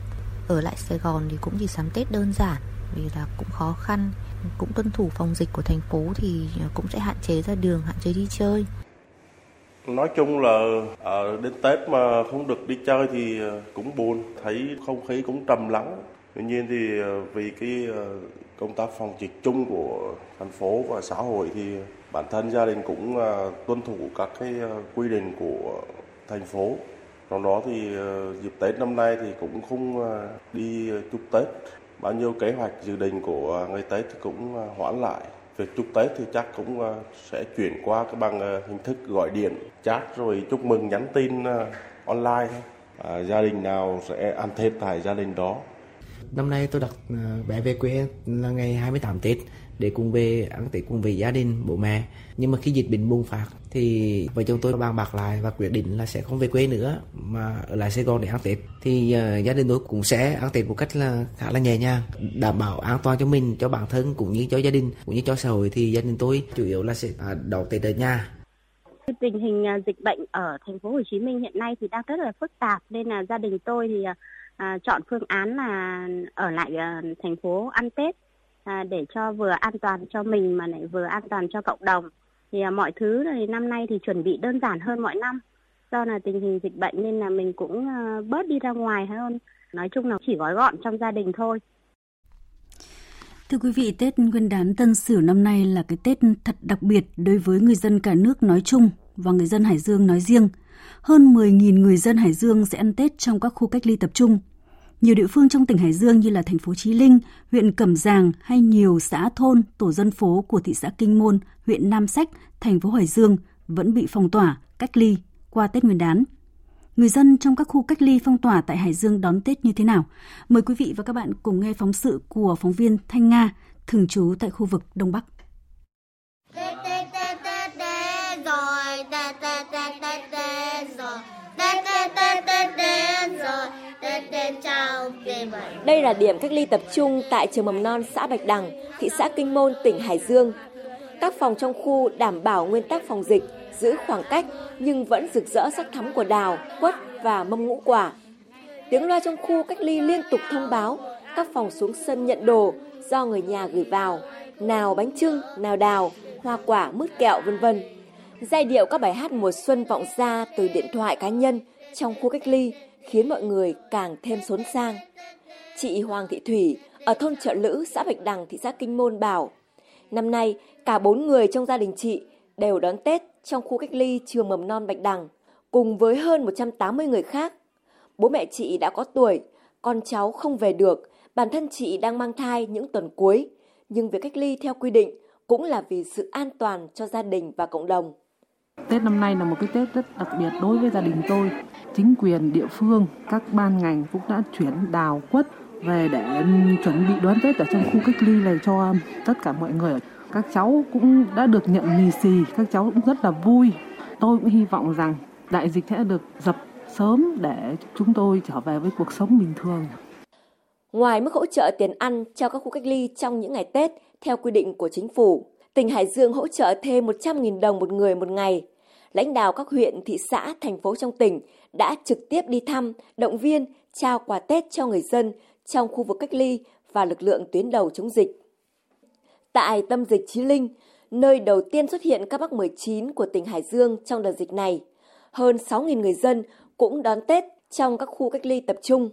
Ở lại Sài Gòn thì cũng chỉ sắm Tết đơn giản vì là cũng khó khăn cũng tuân thủ phòng dịch của thành phố thì ờ, cũng sẽ hạn chế ra đường, hạn chế đi chơi. Nói chung là à, đến Tết mà không được đi chơi thì à, cũng buồn, thấy không khí cũng trầm lắng. Tuy nhiên thì à, vì cái à, công tác phòng dịch chung của thành phố và xã hội thì bản thân gia đình cũng tuân thủ các cái quy định của thành phố. Trong đó thì dịp Tết năm nay thì cũng không đi chúc Tết bao nhiêu kế hoạch dự định của ngày Tết thì cũng hoãn lại việc chúc Tết thì chắc cũng ờ, sẽ chuyển qua cái bằng ờ, hình thức gọi điện chat rồi chúc mừng nhắn tin ờ, online. À, gia đình nào sẽ ăn Tết tại gia đình đó. Năm nay tôi đặt bé về quê là ngày 28 Tết để cùng về ăn Tết cùng với gia đình bố mẹ. Nhưng mà khi dịch bệnh bùng phát thì vợ chồng tôi bàn bạc lại và quyết định là sẽ không về quê nữa mà ở lại Sài Gòn để ăn Tết. Thì uh, gia đình tôi cũng sẽ ăn Tết một cách là khá là nhẹ nhàng đảm bảo an toàn cho mình cho bản thân cũng như cho gia đình cũng như cho xã hội. Thì gia đình tôi chủ yếu là sẽ uh, đón Tết ở nhà. Tình hình à, dịch bệnh ở thành phố Hồ Chí Minh hiện nay thì đang rất là phức tạp nên là gia đình tôi thì à, chọn phương án là ở lại à, thành phố ăn Tết à, để cho vừa an toàn cho mình mà lại vừa an toàn cho cộng đồng. Thì à, mọi thứ thì năm nay thì chuẩn bị đơn giản hơn mọi năm. Do là tình hình dịch bệnh nên là mình cũng à, bớt đi ra ngoài hơn. Nói chung là chỉ gói gọn trong gia đình thôi. Thưa quý vị, Tết Nguyên đán Tân Sửu năm nay là cái Tết thật đặc biệt đối với người dân cả nước nói chung và người dân Hải Dương nói riêng. Hơn 10.000 người dân Hải Dương sẽ ăn Tết trong các khu cách ly tập trung nhiều địa phương trong tỉnh Hải Dương như là thành phố Chí Linh, huyện Cẩm Giàng hay nhiều xã thôn, tổ dân phố của thị xã Kinh Môn, huyện Nam Sách, thành phố Hải Dương vẫn bị phong tỏa, cách ly qua Tết Nguyên đán. Người dân trong các khu cách ly phong tỏa tại Hải Dương đón Tết như thế nào? Mời quý vị và các bạn cùng nghe phóng sự của phóng viên Thanh Nga, thường trú tại khu vực Đông Bắc. Tết Đây là điểm cách ly tập trung tại trường mầm non xã Bạch Đằng, thị xã Kinh Môn, tỉnh Hải Dương. Các phòng trong khu đảm bảo nguyên tắc phòng dịch, giữ khoảng cách nhưng vẫn rực rỡ sắc thắm của đào, quất và mâm ngũ quả. Tiếng loa trong khu cách ly liên tục thông báo các phòng xuống sân nhận đồ do người nhà gửi vào, nào bánh trưng, nào đào, hoa quả, mứt kẹo vân vân. Giai điệu các bài hát mùa xuân vọng ra từ điện thoại cá nhân trong khu cách ly khiến mọi người càng thêm xốn sang. Chị Hoàng Thị Thủy ở thôn Trợ Lữ, xã Bạch Đằng, thị xã Kinh Môn bảo, năm nay cả bốn người trong gia đình chị đều đón Tết trong khu cách ly trường mầm non Bạch Đằng cùng với hơn 180 người khác. Bố mẹ chị đã có tuổi, con cháu không về được, bản thân chị đang mang thai những tuần cuối, nhưng việc cách ly theo quy định cũng là vì sự an toàn cho gia đình và cộng đồng. Tết năm nay là một cái Tết rất đặc biệt đối với gia đình tôi. Chính quyền địa phương, các ban ngành cũng đã chuyển đào quất về để chuẩn bị đón Tết ở trong khu cách ly này cho tất cả mọi người. Các cháu cũng đã được nhận lì xì, các cháu cũng rất là vui. Tôi cũng hy vọng rằng đại dịch sẽ được dập sớm để chúng tôi trở về với cuộc sống bình thường. Ngoài mức hỗ trợ tiền ăn cho các khu cách ly trong những ngày Tết theo quy định của chính phủ, tỉnh Hải Dương hỗ trợ thêm 100.000 đồng một người một ngày. Lãnh đạo các huyện, thị xã, thành phố trong tỉnh đã trực tiếp đi thăm, động viên, trao quà Tết cho người dân trong khu vực cách ly và lực lượng tuyến đầu chống dịch. Tại tâm dịch Chí Linh, nơi đầu tiên xuất hiện các mắc 19 của tỉnh Hải Dương trong đợt dịch này, hơn 6.000 người dân cũng đón Tết trong các khu cách ly tập trung.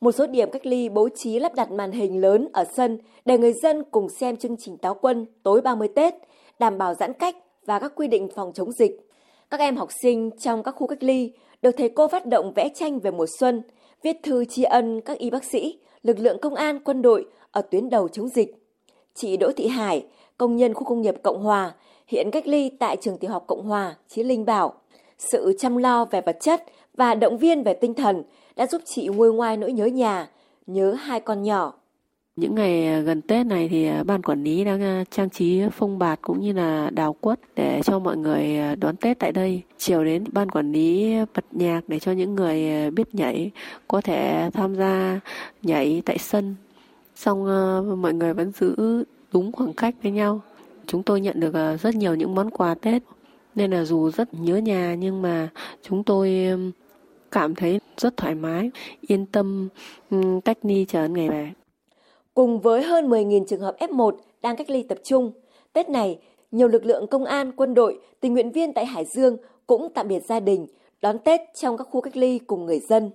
Một số điểm cách ly bố trí lắp đặt màn hình lớn ở sân để người dân cùng xem chương trình táo quân tối 30 Tết, đảm bảo giãn cách và các quy định phòng chống dịch. Các em học sinh trong các khu cách ly được thầy cô phát động vẽ tranh về mùa xuân, viết thư tri ân các y bác sĩ, lực lượng công an, quân đội ở tuyến đầu chống dịch. Chị Đỗ Thị Hải, công nhân khu công nghiệp Cộng Hòa, hiện cách ly tại trường tiểu học Cộng Hòa, Chí Linh bảo, sự chăm lo về vật chất và động viên về tinh thần đã giúp chị nguôi ngoai nỗi nhớ nhà, nhớ hai con nhỏ. Những ngày à, gần Tết này thì à, ban quản lý đang à, trang trí phong bạt cũng như là đào quất để cho mọi người đón Tết tại đây. Chiều đến ban quản lý bật nhạc để cho những người biết nhảy có thể tham gia nhảy tại sân. Xong mọi người vẫn giữ đúng khoảng cách với nhau. Chúng tôi nhận được rất nhiều những món quà Tết nên là dù rất nhớ nhà nhưng mà chúng tôi cảm thấy rất thoải mái, yên tâm cách ly chờ ngày về. Cùng với hơn 10.000 trường hợp F1 đang cách ly tập trung, Tết này, nhiều lực lượng công an, quân đội, tình nguyện viên tại Hải Dương cũng tạm biệt gia đình, đón Tết trong các khu cách ly cùng người dân.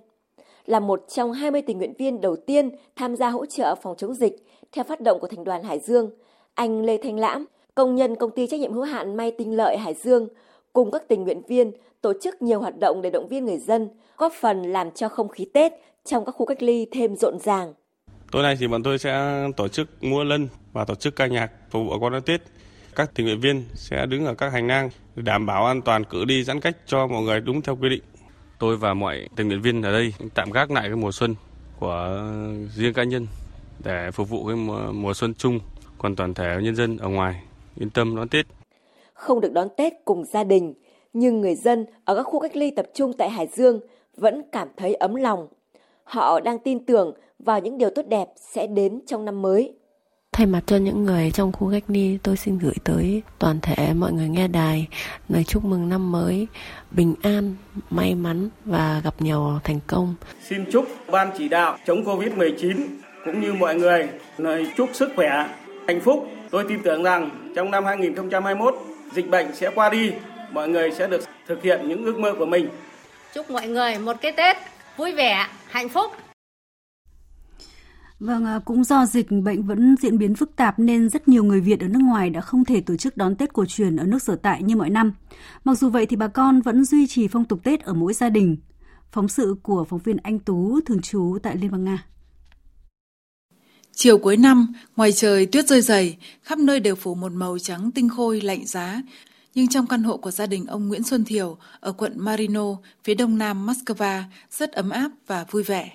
Là một trong 20 tình nguyện viên đầu tiên tham gia hỗ trợ phòng chống dịch theo phát động của Thành đoàn Hải Dương, anh Lê Thanh Lãm, công nhân công ty trách nhiệm hữu hạn May Tinh Lợi Hải Dương, cùng các tình nguyện viên tổ chức nhiều hoạt động để động viên người dân, góp phần làm cho không khí Tết trong các khu cách ly thêm rộn ràng. Tối nay thì bọn tôi sẽ tổ chức mua lân và tổ chức ca nhạc phục vụ con Tết. Các tình nguyện viên sẽ đứng ở các hành lang đảm bảo an toàn cử đi giãn cách cho mọi người đúng theo quy định. Tôi và mọi tình nguyện viên ở đây tạm gác lại cái mùa xuân của riêng cá nhân để phục vụ cái mùa, mùa xuân chung, còn toàn thể nhân dân ở ngoài yên tâm đón Tết. Không được đón Tết cùng gia đình, nhưng người dân ở các khu cách ly tập trung tại Hải Dương vẫn cảm thấy ấm lòng. Họ đang tin tưởng vào những điều tốt đẹp sẽ đến trong năm mới. Thay mặt cho những người trong khu cách ly, tôi xin gửi tới toàn thể mọi người nghe đài lời chúc mừng năm mới bình an, may mắn và gặp nhiều thành công. Xin chúc ban chỉ đạo chống Covid-19 cũng như mọi người lời chúc sức khỏe, hạnh phúc. Tôi tin tưởng rằng trong năm 2021 dịch bệnh sẽ qua đi, mọi người sẽ được thực hiện những ước mơ của mình. Chúc mọi người một cái Tết vui vẻ, hạnh phúc. Vâng, à, cũng do dịch bệnh vẫn diễn biến phức tạp nên rất nhiều người Việt ở nước ngoài đã không thể tổ chức đón Tết cổ truyền ở nước sở tại như mọi năm. Mặc dù vậy thì bà con vẫn duy trì phong tục Tết ở mỗi gia đình. Phóng sự của phóng viên Anh Tú thường trú tại Liên bang Nga. Chiều cuối năm, ngoài trời tuyết rơi dày, khắp nơi đều phủ một màu trắng tinh khôi lạnh giá. Nhưng trong căn hộ của gia đình ông Nguyễn Xuân Thiều ở quận Marino, phía đông nam Moscow, rất ấm áp và vui vẻ.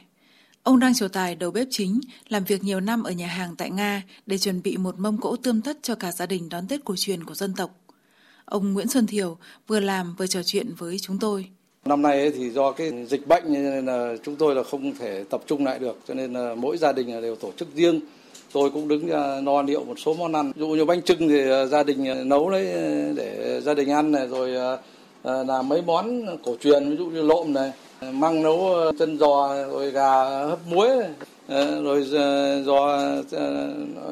Ông đang trổ tài đầu bếp chính, làm việc nhiều năm ở nhà hàng tại Nga để chuẩn bị một mâm cỗ tươm tất cho cả gia đình đón Tết cổ truyền của dân tộc. Ông Nguyễn Xuân Thiều vừa làm vừa trò chuyện với chúng tôi. Năm nay thì do cái dịch bệnh nên là chúng tôi là không thể tập trung lại được cho nên là mỗi gia đình đều tổ chức riêng. Tôi cũng đứng ờ, no liệu một số món ăn. Ví dụ như bánh trưng thì ờ, gia đình ờ, nấu lấy để gia đình ăn này rồi làm mấy món cổ truyền ví dụ như lộm này, măng nấu chân giò rồi gà hấp muối rồi giò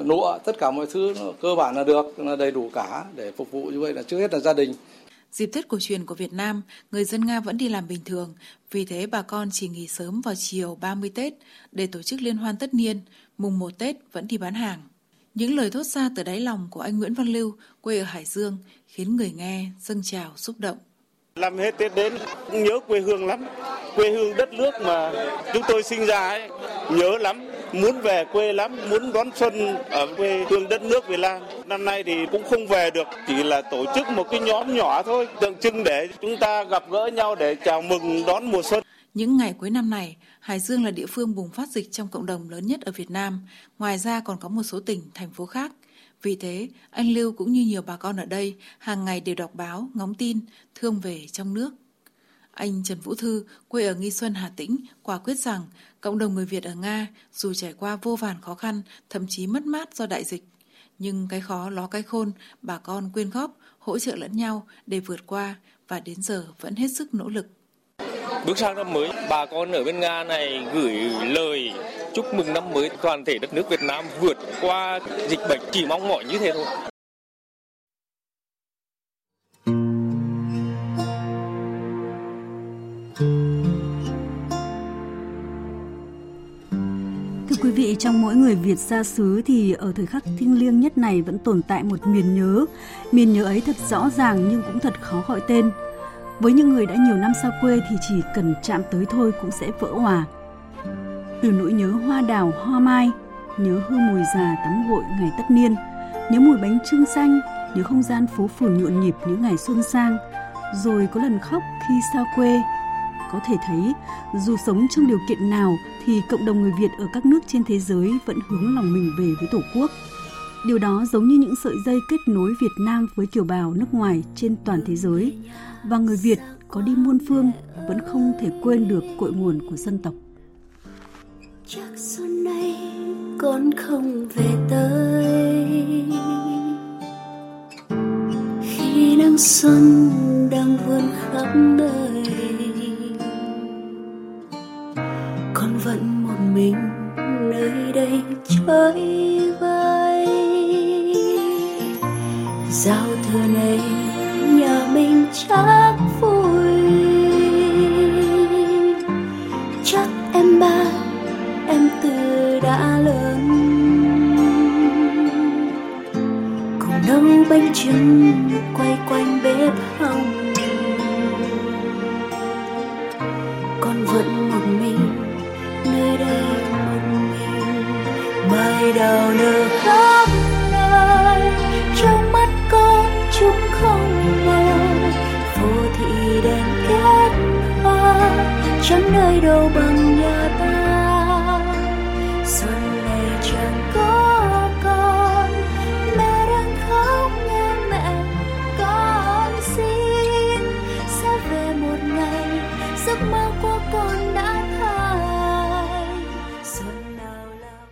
nụa tất cả mọi thứ cơ bản là được là đầy đủ cả để phục vụ như vậy là trước hết là gia đình Dịp Tết cổ truyền của Việt Nam, người dân Nga vẫn đi làm bình thường, vì thế bà con chỉ nghỉ sớm vào chiều 30 Tết để tổ chức liên hoan tất niên, mùng 1 Tết vẫn đi bán hàng. Những lời thốt ra từ đáy lòng của anh Nguyễn Văn Lưu, quê ở Hải Dương, khiến người nghe dâng trào xúc động. Làm hết Tết đến cũng nhớ quê hương lắm, quê hương đất nước mà chúng tôi sinh ra ấy, nhớ lắm muốn về quê lắm, muốn đón xuân ở quê hương đất nước Việt Nam. Năm nay thì cũng không về được, chỉ là tổ chức một cái nhóm nhỏ thôi, tượng trưng để chúng ta gặp gỡ nhau để chào mừng đón mùa xuân. Những ngày cuối năm này, Hải Dương là địa phương bùng phát dịch trong cộng đồng lớn nhất ở Việt Nam. Ngoài ra còn có một số tỉnh, thành phố khác. Vì thế, anh Lưu cũng như nhiều bà con ở đây hàng ngày đều đọc báo, ngóng tin, thương về trong nước. Anh Trần Vũ Thư, quê ở Nghi Xuân, Hà Tĩnh, quả quyết rằng cộng đồng người Việt ở Nga dù trải qua vô vàn khó khăn, thậm chí mất mát do đại dịch, nhưng cái khó ló cái khôn, bà con quyên góp, hỗ trợ lẫn nhau để vượt qua và đến giờ vẫn hết sức nỗ lực. Bước sang năm mới, bà con ở bên Nga này gửi lời chúc mừng năm mới toàn thể đất nước Việt Nam vượt qua dịch bệnh chỉ mong mỏi như thế thôi. Quý vị, trong mỗi người Việt xa xứ thì ở thời khắc thiêng liêng nhất này vẫn tồn tại một miền nhớ. Miền nhớ ấy thật rõ ràng nhưng cũng thật khó gọi tên. Với những người đã nhiều năm xa quê thì chỉ cần chạm tới thôi cũng sẽ vỡ hòa. Từ nỗi nhớ hoa đào, hoa mai, nhớ hương mùi già tắm gội ngày tất niên, nhớ mùi bánh trưng xanh, nhớ không gian phố phường nhộn nhịp những ngày xuân sang, rồi có lần khóc khi xa quê, có thể thấy, dù sống trong điều kiện nào thì cộng đồng người Việt ở các nước trên thế giới vẫn hướng lòng mình về với Tổ quốc. Điều đó giống như những sợi dây kết nối Việt Nam với kiều bào nước ngoài trên toàn thế giới và người Việt có đi muôn phương vẫn không thể quên được cội nguồn của dân tộc. Chắc xuân nay con không về tới khi nắng xuân đang vươn khắp nơi chơi vơi. Giao thừa này nhà mình chắc vui. Chắc em ba, em từ đã lớn. Cùng nấu bánh trưng quay quanh bếp đâu bằng nhà ta. Xuân này chẳng có con mẹ đang khóc nghe mẹ con xin. Sẽ về một ngày giấc mơ của con đã thay. Xuân nào là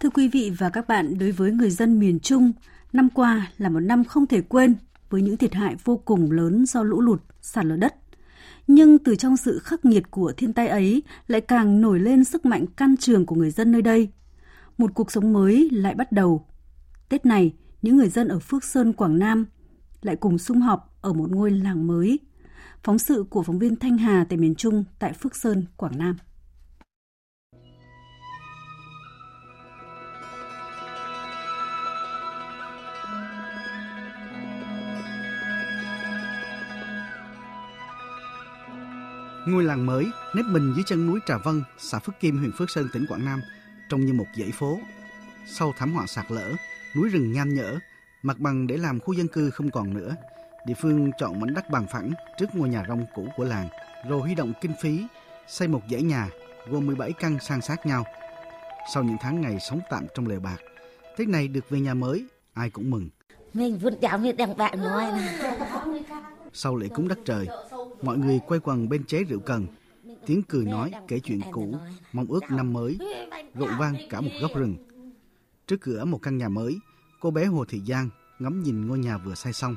Thưa quý vị và các bạn, đối với người dân miền Trung, năm qua là một năm không thể quên với những thiệt hại vô cùng lớn do lũ lụt, sạt lở đất. Nhưng từ trong sự khắc nghiệt của thiên tai ấy lại càng nổi lên sức mạnh can trường của người dân nơi đây. Một cuộc sống mới lại bắt đầu. Tết này, những người dân ở Phước Sơn, Quảng Nam lại cùng sum họp ở một ngôi làng mới. Phóng sự của phóng viên Thanh Hà tại miền Trung tại Phước Sơn, Quảng Nam. Ngôi làng mới nếp mình dưới chân núi Trà Vân, xã Phước Kim, huyện Phước Sơn, tỉnh Quảng Nam, trông như một dãy phố. Sau thảm họa sạt lở, núi rừng nham nhở, mặt bằng để làm khu dân cư không còn nữa. Địa phương chọn mảnh đất bằng phẳng trước ngôi nhà rông cũ của làng, rồi huy động kinh phí xây một dãy nhà gồm 17 căn san sát nhau. Sau những tháng ngày sống tạm trong lều bạc, Tết này được về nhà mới, ai cũng mừng. Mình vươn cháo như đằng bạn nói là Sau lễ cúng đất trời, mọi người quay quần bên chế rượu cần, tiếng cười nói kể chuyện cũ, mong ước năm mới, rộn vang cả một góc rừng. Trước cửa một căn nhà mới, cô bé Hồ Thị Giang ngắm nhìn ngôi nhà vừa xây xong.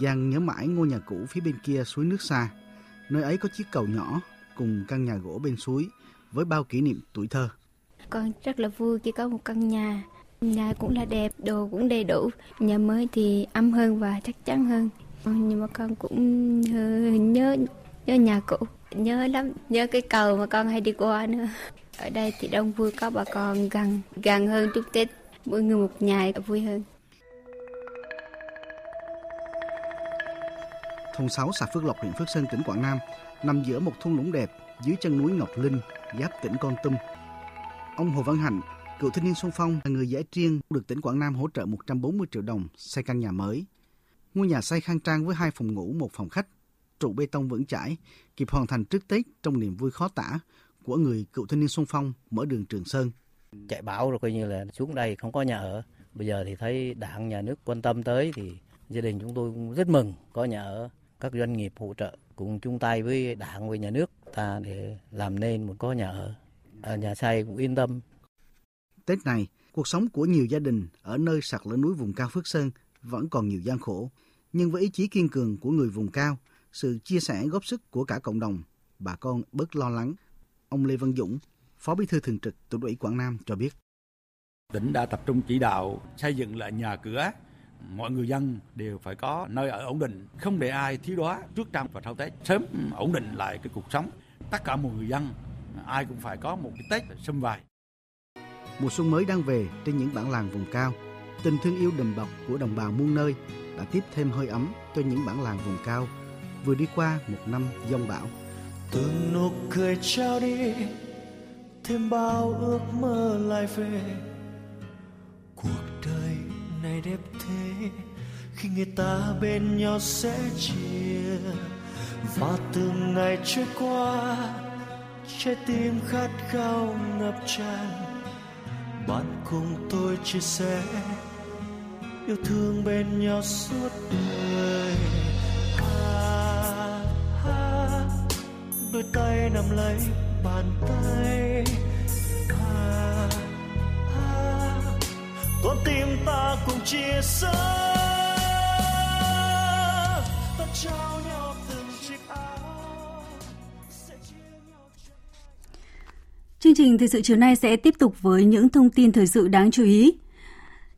Giang nhớ mãi ngôi nhà cũ phía bên kia suối nước xa. Nơi ấy có chiếc cầu nhỏ cùng căn nhà gỗ bên suối với bao kỷ niệm tuổi thơ. Con rất là vui khi có một căn nhà. Nhà cũng là đẹp, đồ cũng đầy đủ. Nhà mới thì ấm hơn và chắc chắn hơn. Ờ, nhưng mà con cũng nhớ nhớ nhà cũ, nhớ lắm, nhớ cái cầu mà con hay đi qua nữa. Ở đây thì đông vui có bà con gần gần hơn chúc Tết, mỗi người một nhà vui hơn. Thôn 6 xã Phước Lộc, huyện Phước Sơn, tỉnh Quảng Nam nằm giữa một thung lũng đẹp dưới chân núi Ngọc Linh, giáp tỉnh Con Tum. Ông Hồ Văn Hạnh, cựu thanh niên sung phong là người giải riêng được tỉnh Quảng Nam hỗ trợ 140 triệu đồng xây căn nhà mới. Ngôi nhà xây khang trang với hai phòng ngủ, một phòng khách, trụ bê tông vững chãi, kịp hoàn thành trước Tết trong niềm vui khó tả của người cựu thanh niên xung phong mở đường Trường Sơn. Chạy bão rồi coi như là xuống đây không có nhà ở. Bây giờ thì thấy đảng nhà nước quan tâm tới thì gia đình chúng tôi cũng rất mừng có nhà ở. Các doanh nghiệp hỗ trợ cùng chung tay với đảng với nhà nước ta để làm nên một có nhà ở. Ở nhà xây cũng yên tâm. Tết này cuộc sống của nhiều gia đình ở nơi sạt lở núi vùng cao Phước Sơn vẫn còn nhiều gian khổ nhưng với ý chí kiên cường của người vùng cao sự chia sẻ góp sức của cả cộng đồng bà con bớt lo lắng ông Lê Văn Dũng Phó Bí thư Thường trực Tỉnh ủy Quảng Nam cho biết. Tỉnh đã tập trung chỉ đạo xây dựng lại nhà cửa mọi người dân đều phải có nơi ở ổn định, không để ai thiếu đói trước trong và sau Tết, sớm ổn định lại cái cuộc sống. Tất cả mọi người dân ai cũng phải có một cái Tết xâm vầy. Mùa xuân mới đang về trên những bản làng vùng cao, tình thương yêu đùm bọc của đồng bào muôn nơi đã tiếp thêm hơi ấm cho những bản làng vùng cao vừa đi qua một năm giông bão. Từ nụ cười trao đi, thêm bao ước mơ lại về. Cuộc đời này đẹp thế khi người ta bên nhau sẽ chia và từng ngày trôi qua trái tim khát khao ngập tràn bạn cùng tôi chia sẻ yêu thương bên nhau suốt đời. Ha, ha, đôi tay nắm lấy bàn tay. Ha ha con tim ta cùng chia sẻ. Ta trao nhau từng chiếc áo Chương trình thời sự chiều nay sẽ tiếp tục với những thông tin thời sự đáng chú ý.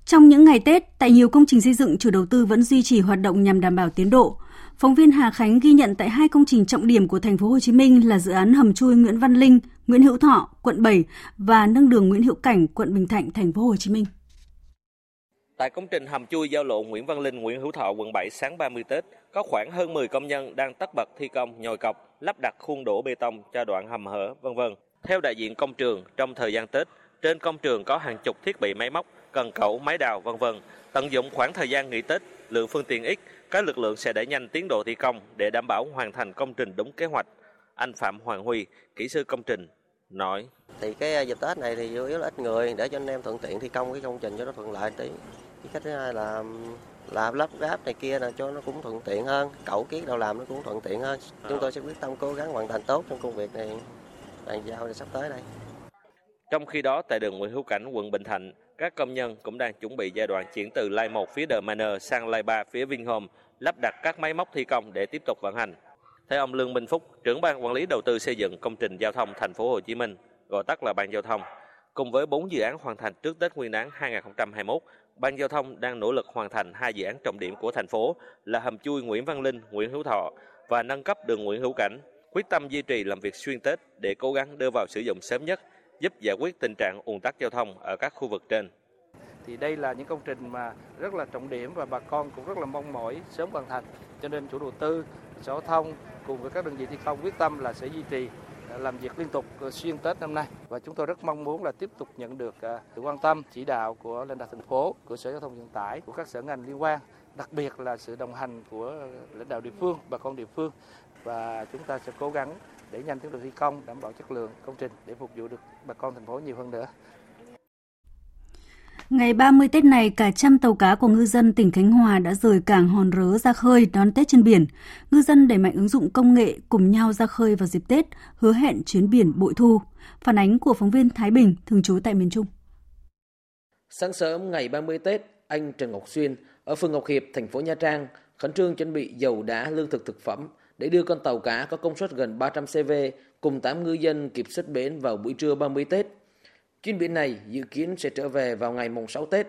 Trong những ngày Tết, tại nhiều công trình xây dựng, chủ đầu tư vẫn duy trì hoạt động nhằm đảm bảo tiến độ. Phóng viên Hà Khánh ghi nhận tại hai công trình trọng điểm của thành phố Hồ Chí Minh là dự án hầm chui Nguyễn Văn Linh, Nguyễn Hữu Thọ, quận 7 và nâng đường Nguyễn Hữu Cảnh, quận Bình Thạnh, thành phố Hồ Chí Minh. Tại công trình hầm chui giao lộ Nguyễn Văn Linh, Nguyễn Hữu Thọ, quận 7 sáng 30 Tết, có khoảng hơn 10 công nhân đang tất bật thi công nhồi cọc, lắp đặt khuôn đổ bê tông cho đoạn hầm hở, vân vân. Theo đại diện công trường, trong thời gian Tết, trên công trường có hàng chục thiết bị máy móc, cần cẩu, máy đào, vân vân. Tận dụng khoảng thời gian nghỉ Tết, lượng phương tiện ít, các lực lượng sẽ đẩy nhanh tiến độ thi công để đảm bảo hoàn thành công trình đúng kế hoạch. Anh Phạm Hoàng Huy, kỹ sư công trình, nói. Thì cái dịp Tết này thì chủ yếu là ít người để cho anh em thuận tiện thi công cái công trình cho nó thuận lợi tí cái cách thứ hai là làm lắp ráp này kia là cho nó cũng thuận tiện hơn cẩu kiết đâu làm nó cũng thuận tiện hơn chúng tôi sẽ quyết tâm cố gắng hoàn thành tốt trong công việc này bàn giao sắp tới đây trong khi đó tại đường Nguyễn Hữu Cảnh quận Bình Thạnh các công nhân cũng đang chuẩn bị giai đoạn chuyển từ Lai 1 phía The Manor sang Lai 3 phía Vinhome lắp đặt các máy móc thi công để tiếp tục vận hành. Theo ông Lương Minh Phúc trưởng ban quản lý đầu tư xây dựng công trình giao thông thành phố Hồ Chí Minh gọi tắt là ban giao thông cùng với 4 dự án hoàn thành trước Tết Nguyên đán 2021 Ban Giao thông đang nỗ lực hoàn thành hai dự án trọng điểm của thành phố là hầm chui Nguyễn Văn Linh, Nguyễn Hữu Thọ và nâng cấp đường Nguyễn Hữu Cảnh, quyết tâm duy trì làm việc xuyên Tết để cố gắng đưa vào sử dụng sớm nhất, giúp giải quyết tình trạng ùn tắc giao thông ở các khu vực trên. Thì đây là những công trình mà rất là trọng điểm và bà con cũng rất là mong mỏi sớm hoàn thành. Cho nên chủ đầu tư, sở giao thông cùng với các đơn vị thi công quyết tâm là sẽ duy trì à, làm việc liên tục à, xuyên Tết năm nay và chúng tôi rất mong muốn là tiếp tục nhận được à, sự quan tâm chỉ đạo của lãnh đạo thành phố, của Sở Giao thông Vận tải, của các sở ngành liên quan, đặc biệt là sự đồng hành của lãnh đạo địa phương, bà con địa phương và chúng ta sẽ cố gắng để nhanh tiến độ thi công, đảm bảo chất lượng công trình để phục vụ được bà con thành phố nhiều hơn nữa. Ngày 30 Tết này, cả trăm tàu cá của ngư dân tỉnh Khánh Hòa đã rời cảng Hòn Rớ ra khơi đón Tết trên biển. Ngư dân đẩy mạnh ứng dụng công nghệ cùng nhau ra khơi vào dịp Tết, hứa hẹn chuyến biển bội thu. Phản ánh của phóng viên Thái Bình, thường trú tại miền Trung. Sáng sớm ngày 30 Tết, anh Trần Ngọc Xuyên ở phường Ngọc Hiệp, thành phố Nha Trang khẩn trương chuẩn bị dầu đá lương thực thực phẩm để đưa con tàu cá có công suất gần 300 CV cùng 8 ngư dân kịp xuất bến vào buổi trưa 30 Tết. Chuyến biển này dự kiến sẽ trở về vào ngày mùng 6 Tết.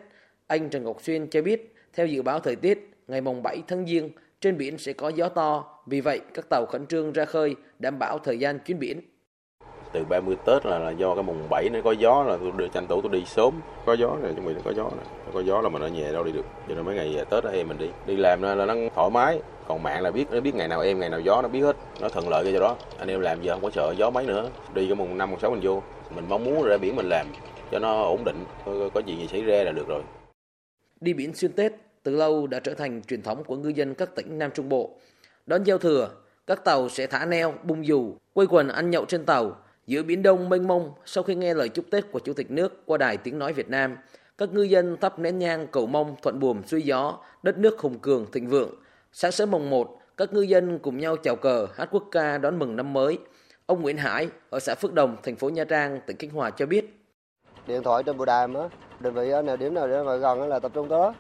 Anh Trần Ngọc Xuyên cho biết, theo dự báo thời tiết, ngày mùng 7 tháng Giêng, trên biển sẽ có gió to, vì vậy các tàu khẩn trương ra khơi đảm bảo thời gian chuyến biển. Từ 30 Tết là, là do cái mùng 7 nó có gió là tôi được tranh thủ tôi đi sớm, có gió này chuẩn bị có gió này. Có gió là mình ở nhà đâu đi được. Cho nên mấy ngày Tết đó em mình đi. Đi làm là nó thoải mái, còn mạng là biết, nó biết ngày nào em, ngày nào gió, nó biết hết. Nó thuận lợi cho đó. Anh em làm giờ không có sợ gió mấy nữa. Đi cái mùng năm mùng sáu mình vô. Mình mong muốn ra biển mình làm cho nó ổn định. Có gì gì xảy ra là được rồi. Đi biển xuyên tết, từ lâu đã trở thành truyền thống của ngư dân các tỉnh nam trung bộ. Đón giao thừa, các tàu sẽ thả neo, bung dù, quây quần ăn nhậu trên tàu, giữa biển đông mênh mông. Sau khi nghe lời chúc tết của chủ tịch nước qua đài tiếng nói việt nam, các ngư dân thắp nén nhang cầu mong thuận buồm xuôi gió, đất nước hùng cường thịnh vượng. Sáng sớm mùng 1, các ngư dân cùng nhau chào cờ, hát quốc ca đón mừng năm mới. Ông Nguyễn Hải ở xã Phước Đồng, thành phố Nha Trang, tỉnh Khánh Hòa cho biết. Điện thoại trên bộ đàm á, đơn vị nào điểm nào để mà gần là tập trung tới.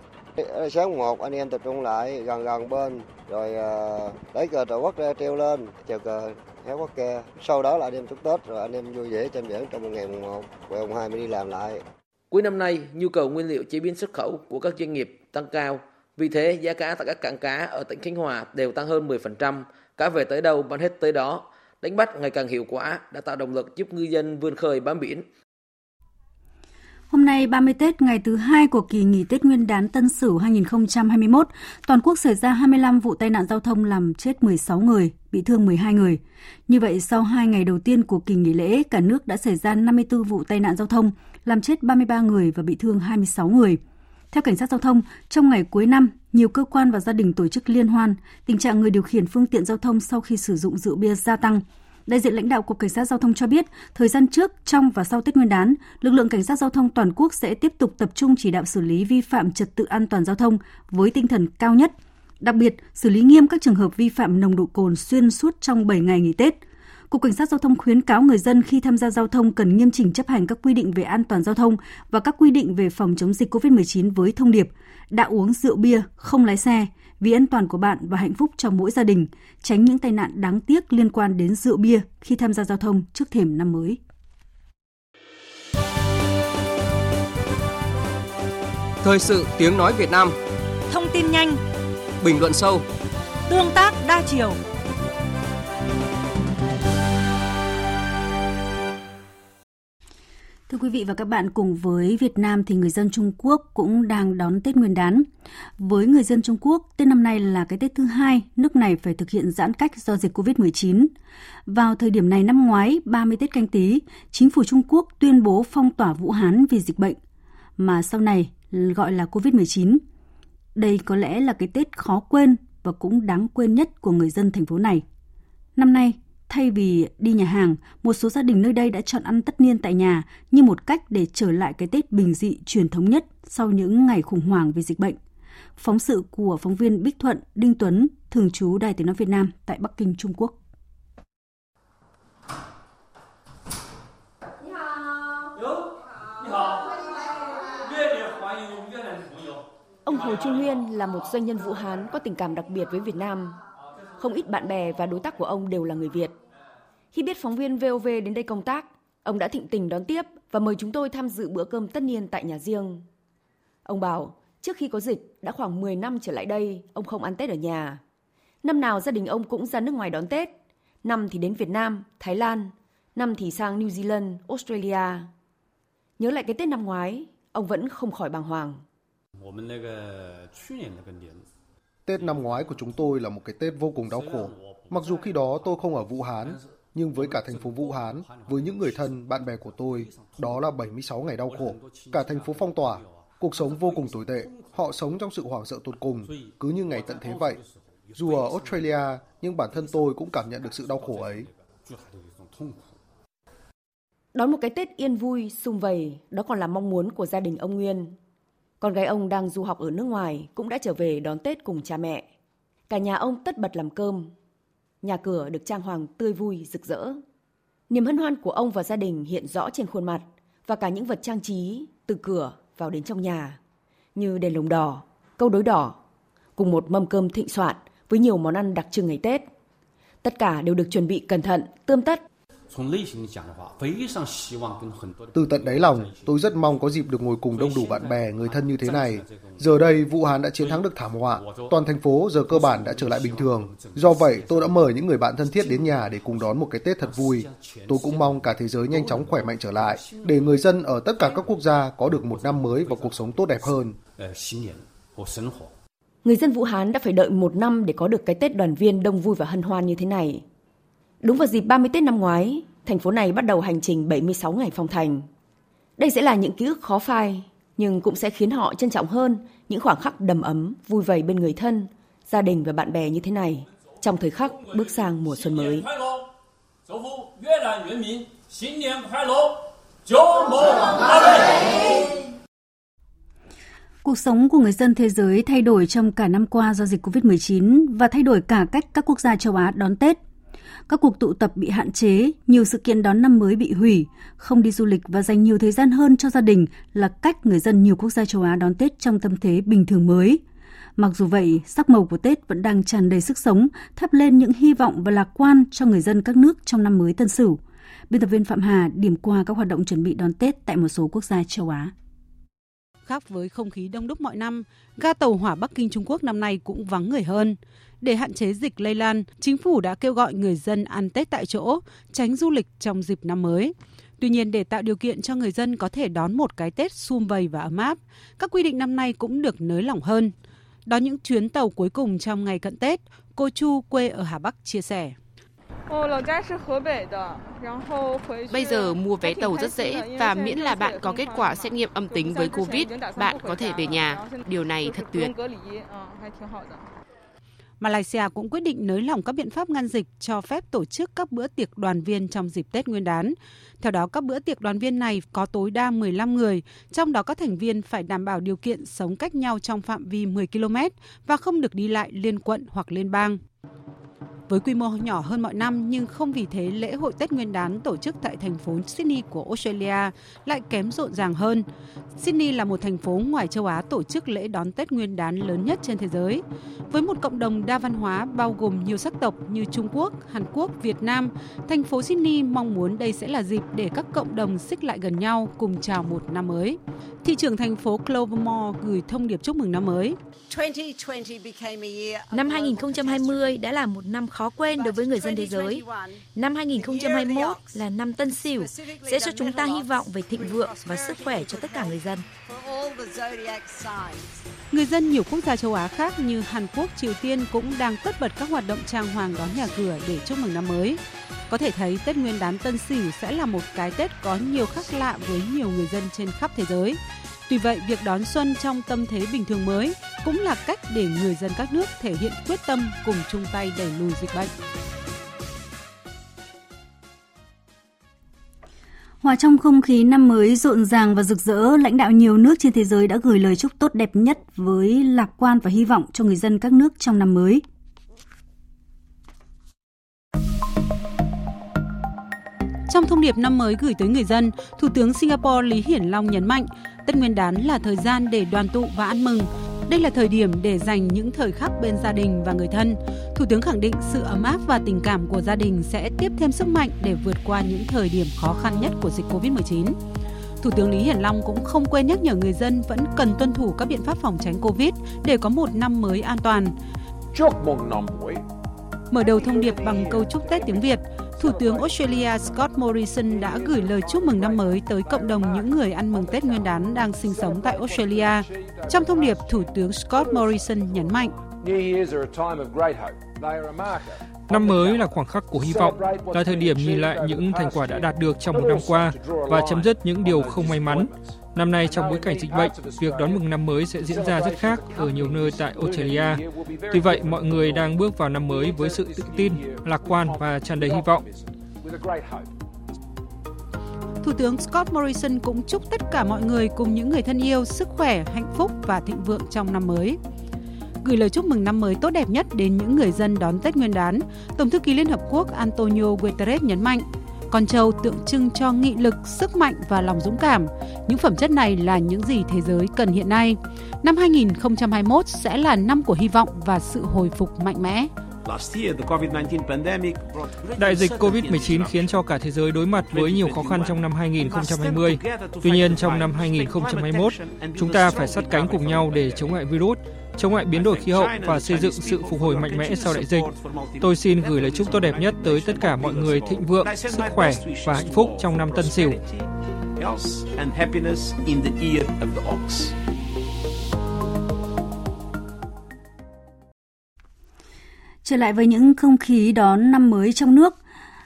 Sáng một anh em tập trung lại gần gần bên rồi uh, lấy cờ tổ quốc ra treo lên chào cờ hát quốc ca sau đó là anh em chúc tết rồi anh em vui vẻ trên biển trong một ngày mùng một rồi mùng hai mới đi làm lại cuối năm nay nhu cầu nguyên liệu chế biến xuất khẩu của các doanh nghiệp tăng cao vì thế, giá cá tại các cảng cá ở tỉnh Khánh Hòa đều tăng hơn 10%, cá về tới đâu bán hết tới đó. Đánh bắt ngày càng hiệu quả đã tạo động lực giúp ngư dân vươn khơi bám biển. Hôm nay 30 Tết, ngày thứ hai của kỳ nghỉ Tết Nguyên đán Tân Sửu 2021, toàn quốc xảy ra 25 vụ tai nạn giao thông làm chết 16 người, bị thương 12 người. Như vậy, sau 2 ngày đầu tiên của kỳ nghỉ lễ, cả nước đã xảy ra 54 vụ tai nạn giao thông, làm chết 33 người và bị thương 26 người. Theo cảnh sát giao thông, trong ngày cuối năm, nhiều cơ quan và gia đình tổ chức liên hoan, tình trạng người điều khiển phương tiện giao thông sau khi sử dụng rượu bia gia tăng. Đại diện lãnh đạo Cục Cảnh sát Giao thông cho biết, thời gian trước, trong và sau Tết Nguyên đán, lực lượng Cảnh sát Giao thông toàn quốc sẽ tiếp tục tập trung chỉ đạo xử lý vi phạm trật tự an toàn giao thông với tinh thần cao nhất. Đặc biệt, xử lý nghiêm các trường hợp vi phạm nồng độ cồn xuyên suốt trong 7 ngày nghỉ Tết – Cục Cảnh sát Giao thông khuyến cáo người dân khi tham gia giao thông cần nghiêm chỉnh chấp hành các quy định về an toàn giao thông và các quy định về phòng chống dịch COVID-19 với thông điệp đã uống rượu bia, không lái xe, vì an toàn của bạn và hạnh phúc trong mỗi gia đình, tránh những tai nạn đáng tiếc liên quan đến rượu bia khi tham gia giao thông trước thềm năm mới. Thời sự tiếng nói Việt Nam. Thông tin nhanh. Bình luận sâu. Tương tác đa chiều Thưa quý vị và các bạn, cùng với Việt Nam thì người dân Trung Quốc cũng đang đón Tết Nguyên đán. Với người dân Trung Quốc, Tết năm nay là cái Tết thứ hai, nước này phải thực hiện giãn cách do dịch COVID-19. Vào thời điểm này năm ngoái, 30 Tết canh tí, chính phủ Trung Quốc tuyên bố phong tỏa Vũ Hán vì dịch bệnh, mà sau này gọi là COVID-19. Đây có lẽ là cái Tết khó quên và cũng đáng quên nhất của người dân thành phố này. Năm nay, Thay vì đi nhà hàng, một số gia đình nơi đây đã chọn ăn tất niên tại nhà như một cách để trở lại cái Tết bình dị truyền thống nhất sau những ngày khủng hoảng về dịch bệnh. Phóng sự của phóng viên Bích Thuận, Đinh Tuấn, thường trú Đài Tiếng Nói Việt Nam tại Bắc Kinh, Trung Quốc. Ông Hồ Trung Nguyên là một doanh nhân Vũ Hán có tình cảm đặc biệt với Việt Nam không ít bạn bè và đối tác của ông đều là người Việt. Khi biết phóng viên VOV đến đây công tác, ông đã thịnh tình đón tiếp và mời chúng tôi tham dự bữa cơm tất niên tại nhà riêng. Ông bảo, trước khi có dịch, đã khoảng 10 năm trở lại đây, ông không ăn Tết ở nhà. Năm nào gia đình ông cũng ra nước ngoài đón Tết. Năm thì đến Việt Nam, Thái Lan, năm thì sang New Zealand, Australia. Nhớ lại cái Tết năm ngoái, ông vẫn không khỏi bàng hoàng. Tết năm ngoái của chúng tôi là một cái Tết vô cùng đau khổ. Mặc dù khi đó tôi không ở Vũ Hán, nhưng với cả thành phố Vũ Hán, với những người thân, bạn bè của tôi, đó là 76 ngày đau khổ. Cả thành phố phong tỏa, cuộc sống vô cùng tồi tệ. Họ sống trong sự hoảng sợ tột cùng, cứ như ngày tận thế vậy. Dù ở Australia, nhưng bản thân tôi cũng cảm nhận được sự đau khổ ấy. Đón một cái Tết yên vui, sung vầy, đó còn là mong muốn của gia đình ông Nguyên. Con gái ông đang du học ở nước ngoài cũng đã trở về đón Tết cùng cha mẹ. Cả nhà ông tất bật làm cơm. Nhà cửa được trang hoàng tươi vui, rực rỡ. Niềm hân hoan của ông và gia đình hiện rõ trên khuôn mặt và cả những vật trang trí từ cửa vào đến trong nhà như đèn lồng đỏ, câu đối đỏ, cùng một mâm cơm thịnh soạn với nhiều món ăn đặc trưng ngày Tết. Tất cả đều được chuẩn bị cẩn thận, tươm tất từ tận đáy lòng, tôi rất mong có dịp được ngồi cùng đông đủ bạn bè, người thân như thế này. Giờ đây, Vũ Hán đã chiến thắng được thảm họa. Toàn thành phố giờ cơ bản đã trở lại bình thường. Do vậy, tôi đã mời những người bạn thân thiết đến nhà để cùng đón một cái Tết thật vui. Tôi cũng mong cả thế giới nhanh chóng khỏe mạnh trở lại, để người dân ở tất cả các quốc gia có được một năm mới và cuộc sống tốt đẹp hơn. Người dân Vũ Hán đã phải đợi một năm để có được cái Tết đoàn viên đông vui và hân hoan như thế này. Đúng vào dịp 30 Tết năm ngoái, thành phố này bắt đầu hành trình 76 ngày phong thành. Đây sẽ là những ký ức khó phai, nhưng cũng sẽ khiến họ trân trọng hơn những khoảng khắc đầm ấm, vui vầy bên người thân, gia đình và bạn bè như thế này trong thời khắc bước sang mùa xuân mới. Cuộc sống của người dân thế giới thay đổi trong cả năm qua do dịch COVID-19 và thay đổi cả cách các quốc gia châu Á đón Tết. Các cuộc tụ tập bị hạn chế, nhiều sự kiện đón năm mới bị hủy, không đi du lịch và dành nhiều thời gian hơn cho gia đình là cách người dân nhiều quốc gia châu Á đón Tết trong tâm thế bình thường mới. Mặc dù vậy, sắc màu của Tết vẫn đang tràn đầy sức sống, thắp lên những hy vọng và lạc quan cho người dân các nước trong năm mới Tân Sửu. Biên tập viên Phạm Hà điểm qua các hoạt động chuẩn bị đón Tết tại một số quốc gia châu Á. Khác với không khí đông đúc mọi năm, ga tàu hỏa Bắc Kinh Trung Quốc năm nay cũng vắng người hơn. Để hạn chế dịch lây lan, chính phủ đã kêu gọi người dân ăn Tết tại chỗ, tránh du lịch trong dịp năm mới. Tuy nhiên, để tạo điều kiện cho người dân có thể đón một cái Tết sum vầy và ấm áp, các quy định năm nay cũng được nới lỏng hơn. Đó những chuyến tàu cuối cùng trong ngày cận Tết, cô Chu quê ở Hà Bắc chia sẻ. Bây giờ mua vé tàu rất dễ và miễn là bạn có kết quả xét nghiệm âm tính với Covid, bạn có thể về nhà. Điều này thật tuyệt. Malaysia cũng quyết định nới lỏng các biện pháp ngăn dịch cho phép tổ chức các bữa tiệc đoàn viên trong dịp Tết Nguyên đán. Theo đó, các bữa tiệc đoàn viên này có tối đa 15 người, trong đó các thành viên phải đảm bảo điều kiện sống cách nhau trong phạm vi 10 km và không được đi lại liên quận hoặc liên bang. Với quy mô nhỏ hơn mọi năm nhưng không vì thế lễ hội Tết Nguyên đán tổ chức tại thành phố Sydney của Australia lại kém rộn ràng hơn. Sydney là một thành phố ngoài châu Á tổ chức lễ đón Tết Nguyên đán lớn nhất trên thế giới. Với một cộng đồng đa văn hóa bao gồm nhiều sắc tộc như Trung Quốc, Hàn Quốc, Việt Nam, thành phố Sydney mong muốn đây sẽ là dịp để các cộng đồng xích lại gần nhau cùng chào một năm mới. Thị trưởng thành phố Clovermore gửi thông điệp chúc mừng năm mới. Năm 2020 đã là một năm khó khó quên đối với người dân thế giới. Năm 2021 là năm Tân Sửu sẽ cho chúng ta hy vọng về thịnh vượng và sức khỏe cho tất cả người dân. Người dân nhiều quốc gia châu Á khác như Hàn Quốc, Triều Tiên cũng đang tất bật các hoạt động trang hoàng đón nhà cửa để chúc mừng năm mới. Có thể thấy Tết Nguyên đán Tân Sửu sẽ là một cái Tết có nhiều khác lạ với nhiều người dân trên khắp thế giới. Tuy vậy, việc đón xuân trong tâm thế bình thường mới cũng là cách để người dân các nước thể hiện quyết tâm cùng chung tay đẩy lùi dịch bệnh. Hòa trong không khí năm mới rộn ràng và rực rỡ, lãnh đạo nhiều nước trên thế giới đã gửi lời chúc tốt đẹp nhất với lạc quan và hy vọng cho người dân các nước trong năm mới. Trong thông điệp năm mới gửi tới người dân, Thủ tướng Singapore Lý Hiển Long nhấn mạnh, Tết Nguyên đán là thời gian để đoàn tụ và ăn mừng. Đây là thời điểm để dành những thời khắc bên gia đình và người thân. Thủ tướng khẳng định sự ấm áp và tình cảm của gia đình sẽ tiếp thêm sức mạnh để vượt qua những thời điểm khó khăn nhất của dịch Covid-19. Thủ tướng Lý Hiển Long cũng không quên nhắc nhở người dân vẫn cần tuân thủ các biện pháp phòng tránh Covid để có một năm mới an toàn. Chúc mừng năm mới. Mở đầu thông điệp bằng câu chúc Tết tiếng Việt, Thủ tướng Australia Scott Morrison đã gửi lời chúc mừng năm mới tới cộng đồng những người ăn mừng Tết Nguyên đán đang sinh sống tại Australia. Trong thông điệp, Thủ tướng Scott Morrison nhấn mạnh. Năm mới là khoảng khắc của hy vọng, là thời điểm nhìn lại những thành quả đã đạt được trong một năm qua và chấm dứt những điều không may mắn. Năm nay trong bối cảnh dịch bệnh, việc đón mừng năm mới sẽ diễn ra rất khác ở nhiều nơi tại Australia. Tuy vậy, mọi người đang bước vào năm mới với sự tự tin, lạc quan và tràn đầy hy vọng. Thủ tướng Scott Morrison cũng chúc tất cả mọi người cùng những người thân yêu sức khỏe, hạnh phúc và thịnh vượng trong năm mới. Gửi lời chúc mừng năm mới tốt đẹp nhất đến những người dân đón Tết Nguyên đán, Tổng thư ký Liên Hợp Quốc Antonio Guterres nhấn mạnh, con trâu tượng trưng cho nghị lực, sức mạnh và lòng dũng cảm. Những phẩm chất này là những gì thế giới cần hiện nay. Năm 2021 sẽ là năm của hy vọng và sự hồi phục mạnh mẽ. Đại dịch COVID-19 khiến cho cả thế giới đối mặt với nhiều khó khăn trong năm 2020. Tuy nhiên, trong năm 2021, chúng ta phải sát cánh cùng nhau để chống lại virus, chống lại biến đổi khí hậu và xây dựng sự phục hồi mạnh mẽ sau đại dịch. Tôi xin gửi lời chúc tốt đẹp nhất tới tất cả mọi người thịnh vượng, sức khỏe và hạnh phúc trong năm Tân Sửu. Trở lại với những không khí đón năm mới trong nước.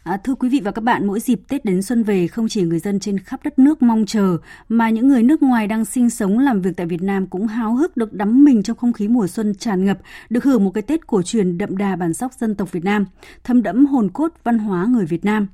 À, thưa quý vị và các bạn, mỗi dịp Tết đến xuân về không chỉ người dân trên khắp đất nước mong chờ mà những người nước ngoài đang sinh sống làm việc tại Việt Nam cũng háo hức được đắm mình trong không khí mùa xuân tràn ngập, được hưởng một cái Tết cổ truyền đậm đà bản sắc dân tộc Việt Nam, thấm đẫm hồn cốt văn hóa người Việt Nam.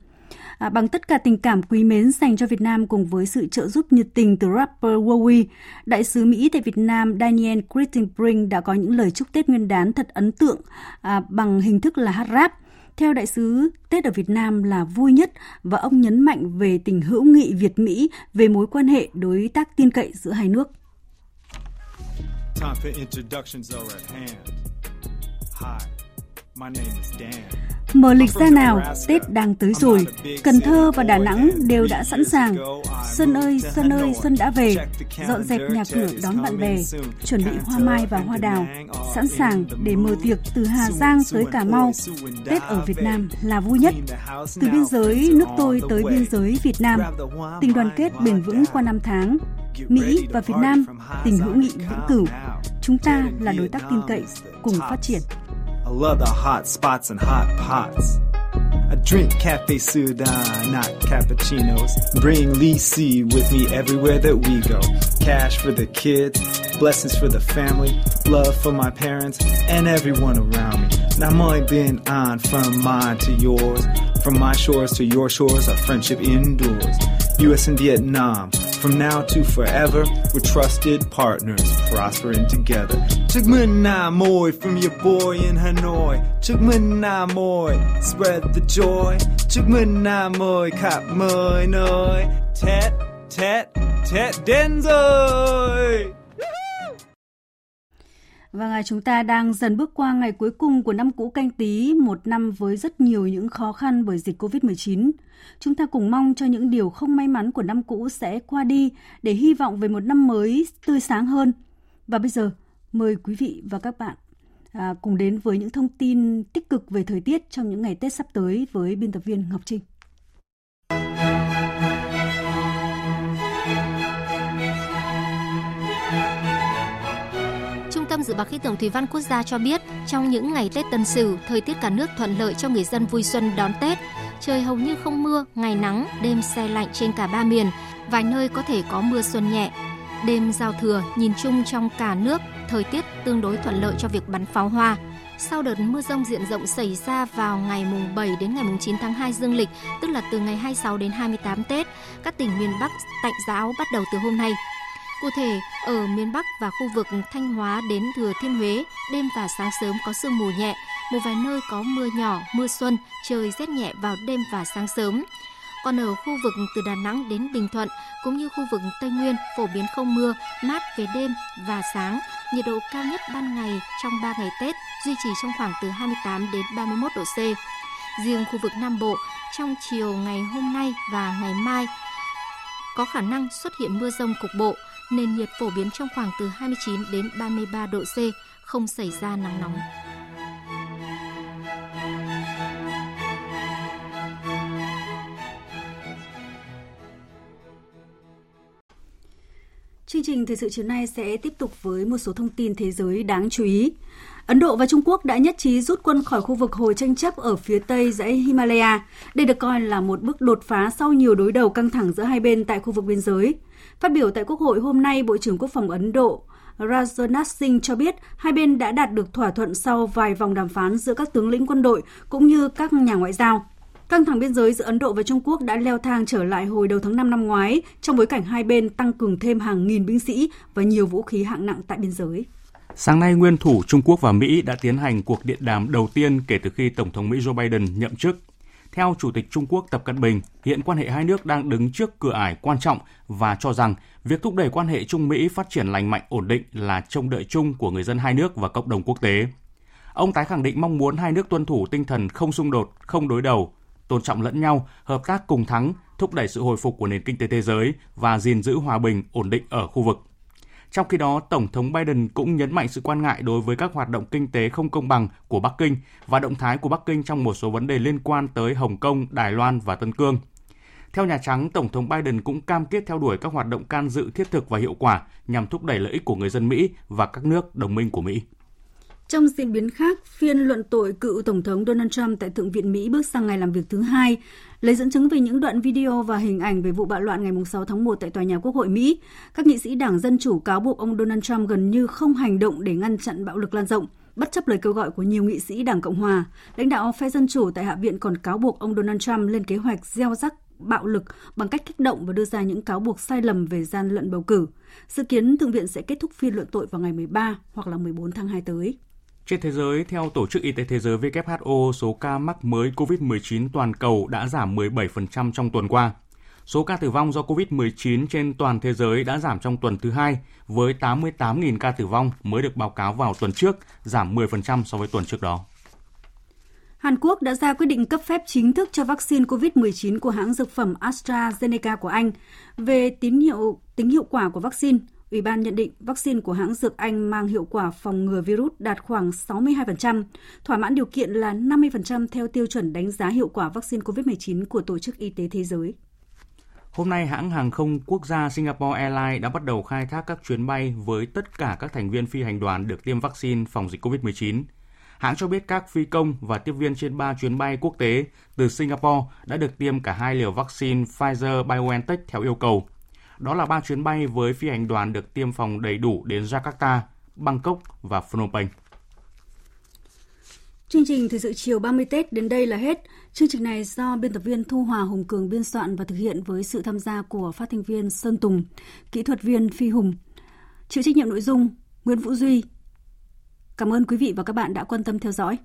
À, bằng tất cả tình cảm quý mến dành cho Việt Nam cùng với sự trợ giúp nhiệt tình từ rapper Wowy, đại sứ Mỹ tại Việt Nam Daniel Crittenbrink đã có những lời chúc Tết Nguyên đán thật ấn tượng à, bằng hình thức là hát rap. Theo đại sứ, Tết ở Việt Nam là vui nhất và ông nhấn mạnh về tình hữu nghị Việt-Mỹ về mối quan hệ đối tác tin cậy giữa hai nước. Time for introductions are at hand. Hi, my name is Dan. Mở lịch ra nào, Tết đang tới rồi. Cần Thơ và Đà Nẵng đều đã sẵn sàng. Xuân ơi, xuân ơi, xuân đã về. Dọn dẹp nhà cửa đón bạn bè, chuẩn bị hoa mai và hoa đào. Sẵn sàng để mở tiệc từ Hà Giang tới Cà Mau. Tết ở Việt Nam là vui nhất. Từ biên giới nước tôi tới biên giới Việt Nam. Tình đoàn kết bền vững qua năm tháng. Mỹ và Việt Nam tình hữu nghị vĩnh cửu. Chúng ta là đối tác tin cậy, cùng phát triển. I love the hot spots and hot pots. I drink cafe Sudan, not cappuccinos. Bring Lee Lisi with me everywhere that we go. Cash for the kids, blessings for the family, love for my parents and everyone around me. Now my been on from mine to yours, from my shores to your shores, our friendship endures. US and Vietnam, from now to forever, we're trusted partners, prospering together. Chúc mừng năm mới from your boy in Hanoi. Chúc mừng năm mới, spread the joy. Chúc mừng năm mới khắp mọi nơi. Tết, Tết, Tết đến. Vâng, à, chúng ta đang dần bước qua ngày cuối cùng của năm cũ canh tí, một năm với rất nhiều những khó khăn bởi dịch Covid-19. Chúng ta cùng mong cho những điều không may mắn của năm cũ sẽ qua đi để hy vọng về một năm mới tươi sáng hơn. Và bây giờ, mời quý vị và các bạn à, cùng đến với những thông tin tích cực về thời tiết trong những ngày Tết sắp tới với biên tập viên Ngọc Trinh. Dự báo Khí tượng Thủy văn Quốc gia cho biết, trong những ngày Tết Tân Sửu, thời tiết cả nước thuận lợi cho người dân vui xuân đón Tết. Trời hầu như không mưa, ngày nắng, đêm xe lạnh trên cả ba miền, vài nơi có thể có mưa xuân nhẹ. Đêm giao thừa, nhìn chung trong cả nước, thời tiết tương đối thuận lợi cho việc bắn pháo hoa. Sau đợt mưa rông diện rộng xảy ra vào ngày mùng 7 đến ngày mùng 9 tháng 2 dương lịch, tức là từ ngày 26 đến 28 Tết, các tỉnh miền Bắc tạnh giáo bắt đầu từ hôm nay. Cụ thể, ở miền Bắc và khu vực Thanh Hóa đến Thừa Thiên Huế, đêm và sáng sớm có sương mù nhẹ, một vài nơi có mưa nhỏ, mưa xuân, trời rét nhẹ vào đêm và sáng sớm. Còn ở khu vực từ Đà Nẵng đến Bình Thuận cũng như khu vực Tây Nguyên phổ biến không mưa, mát về đêm và sáng, nhiệt độ cao nhất ban ngày trong 3 ngày Tết duy trì trong khoảng từ 28 đến 31 độ C. Riêng khu vực Nam Bộ, trong chiều ngày hôm nay và ngày mai có khả năng xuất hiện mưa rông cục bộ, nền nhiệt phổ biến trong khoảng từ 29 đến 33 độ C, không xảy ra nắng nóng. Chương trình thời sự chiều nay sẽ tiếp tục với một số thông tin thế giới đáng chú ý. Ấn Độ và Trung Quốc đã nhất trí rút quân khỏi khu vực hồi tranh chấp ở phía tây dãy Himalaya. Đây được coi là một bước đột phá sau nhiều đối đầu căng thẳng giữa hai bên tại khu vực biên giới. Phát biểu tại Quốc hội hôm nay, Bộ trưởng Quốc phòng Ấn Độ Rajnath Singh cho biết hai bên đã đạt được thỏa thuận sau vài vòng đàm phán giữa các tướng lĩnh quân đội cũng như các nhà ngoại giao. Căng thẳng biên giới giữa Ấn Độ và Trung Quốc đã leo thang trở lại hồi đầu tháng 5 năm ngoái trong bối cảnh hai bên tăng cường thêm hàng nghìn binh sĩ và nhiều vũ khí hạng nặng tại biên giới. Sáng nay, nguyên thủ Trung Quốc và Mỹ đã tiến hành cuộc điện đàm đầu tiên kể từ khi Tổng thống Mỹ Joe Biden nhậm chức. Theo Chủ tịch Trung Quốc Tập Cận Bình, hiện quan hệ hai nước đang đứng trước cửa ải quan trọng và cho rằng việc thúc đẩy quan hệ Trung Mỹ phát triển lành mạnh ổn định là trông đợi chung của người dân hai nước và cộng đồng quốc tế. Ông tái khẳng định mong muốn hai nước tuân thủ tinh thần không xung đột, không đối đầu, tôn trọng lẫn nhau, hợp tác cùng thắng, thúc đẩy sự hồi phục của nền kinh tế thế giới và gìn giữ hòa bình, ổn định ở khu vực. Trong khi đó, Tổng thống Biden cũng nhấn mạnh sự quan ngại đối với các hoạt động kinh tế không công bằng của Bắc Kinh và động thái của Bắc Kinh trong một số vấn đề liên quan tới Hồng Kông, Đài Loan và Tân Cương. Theo Nhà Trắng, Tổng thống Biden cũng cam kết theo đuổi các hoạt động can dự thiết thực và hiệu quả nhằm thúc đẩy lợi ích của người dân Mỹ và các nước đồng minh của Mỹ. Trong diễn biến khác, phiên luận tội cựu Tổng thống Donald Trump tại Thượng viện Mỹ bước sang ngày làm việc thứ hai, lấy dẫn chứng về những đoạn video và hình ảnh về vụ bạo loạn ngày 6 tháng 1 tại tòa nhà Quốc hội Mỹ. Các nghị sĩ Đảng Dân Chủ cáo buộc ông Donald Trump gần như không hành động để ngăn chặn bạo lực lan rộng, bất chấp lời kêu gọi của nhiều nghị sĩ Đảng Cộng Hòa. Lãnh đạo phe Dân Chủ tại Hạ viện còn cáo buộc ông Donald Trump lên kế hoạch gieo rắc bạo lực bằng cách kích động và đưa ra những cáo buộc sai lầm về gian lận bầu cử. Dự kiến Thượng viện sẽ kết thúc phiên luận tội vào ngày 13 hoặc là 14 tháng 2 tới. Trên thế giới, theo Tổ chức Y tế Thế giới WHO, số ca mắc mới COVID-19 toàn cầu đã giảm 17% trong tuần qua. Số ca tử vong do COVID-19 trên toàn thế giới đã giảm trong tuần thứ hai, với 88.000 ca tử vong mới được báo cáo vào tuần trước, giảm 10% so với tuần trước đó. Hàn Quốc đã ra quyết định cấp phép chính thức cho vaccine COVID-19 của hãng dược phẩm AstraZeneca của Anh. Về tín hiệu tính hiệu quả của vaccine, Ủy ban nhận định vaccine của hãng dược Anh mang hiệu quả phòng ngừa virus đạt khoảng 62%, thỏa mãn điều kiện là 50% theo tiêu chuẩn đánh giá hiệu quả vaccine COVID-19 của Tổ chức Y tế Thế giới. Hôm nay, hãng hàng không quốc gia Singapore Airlines đã bắt đầu khai thác các chuyến bay với tất cả các thành viên phi hành đoàn được tiêm vaccine phòng dịch COVID-19. Hãng cho biết các phi công và tiếp viên trên 3 chuyến bay quốc tế từ Singapore đã được tiêm cả hai liều vaccine Pfizer-BioNTech theo yêu cầu – đó là ba chuyến bay với phi hành đoàn được tiêm phòng đầy đủ đến Jakarta, Bangkok và Phnom Penh. Chương trình Thời sự chiều 30 Tết đến đây là hết. Chương trình này do biên tập viên Thu Hòa Hùng Cường biên soạn và thực hiện với sự tham gia của phát thanh viên Sơn Tùng, kỹ thuật viên Phi Hùng, chịu trách nhiệm nội dung Nguyễn Vũ Duy. Cảm ơn quý vị và các bạn đã quan tâm theo dõi.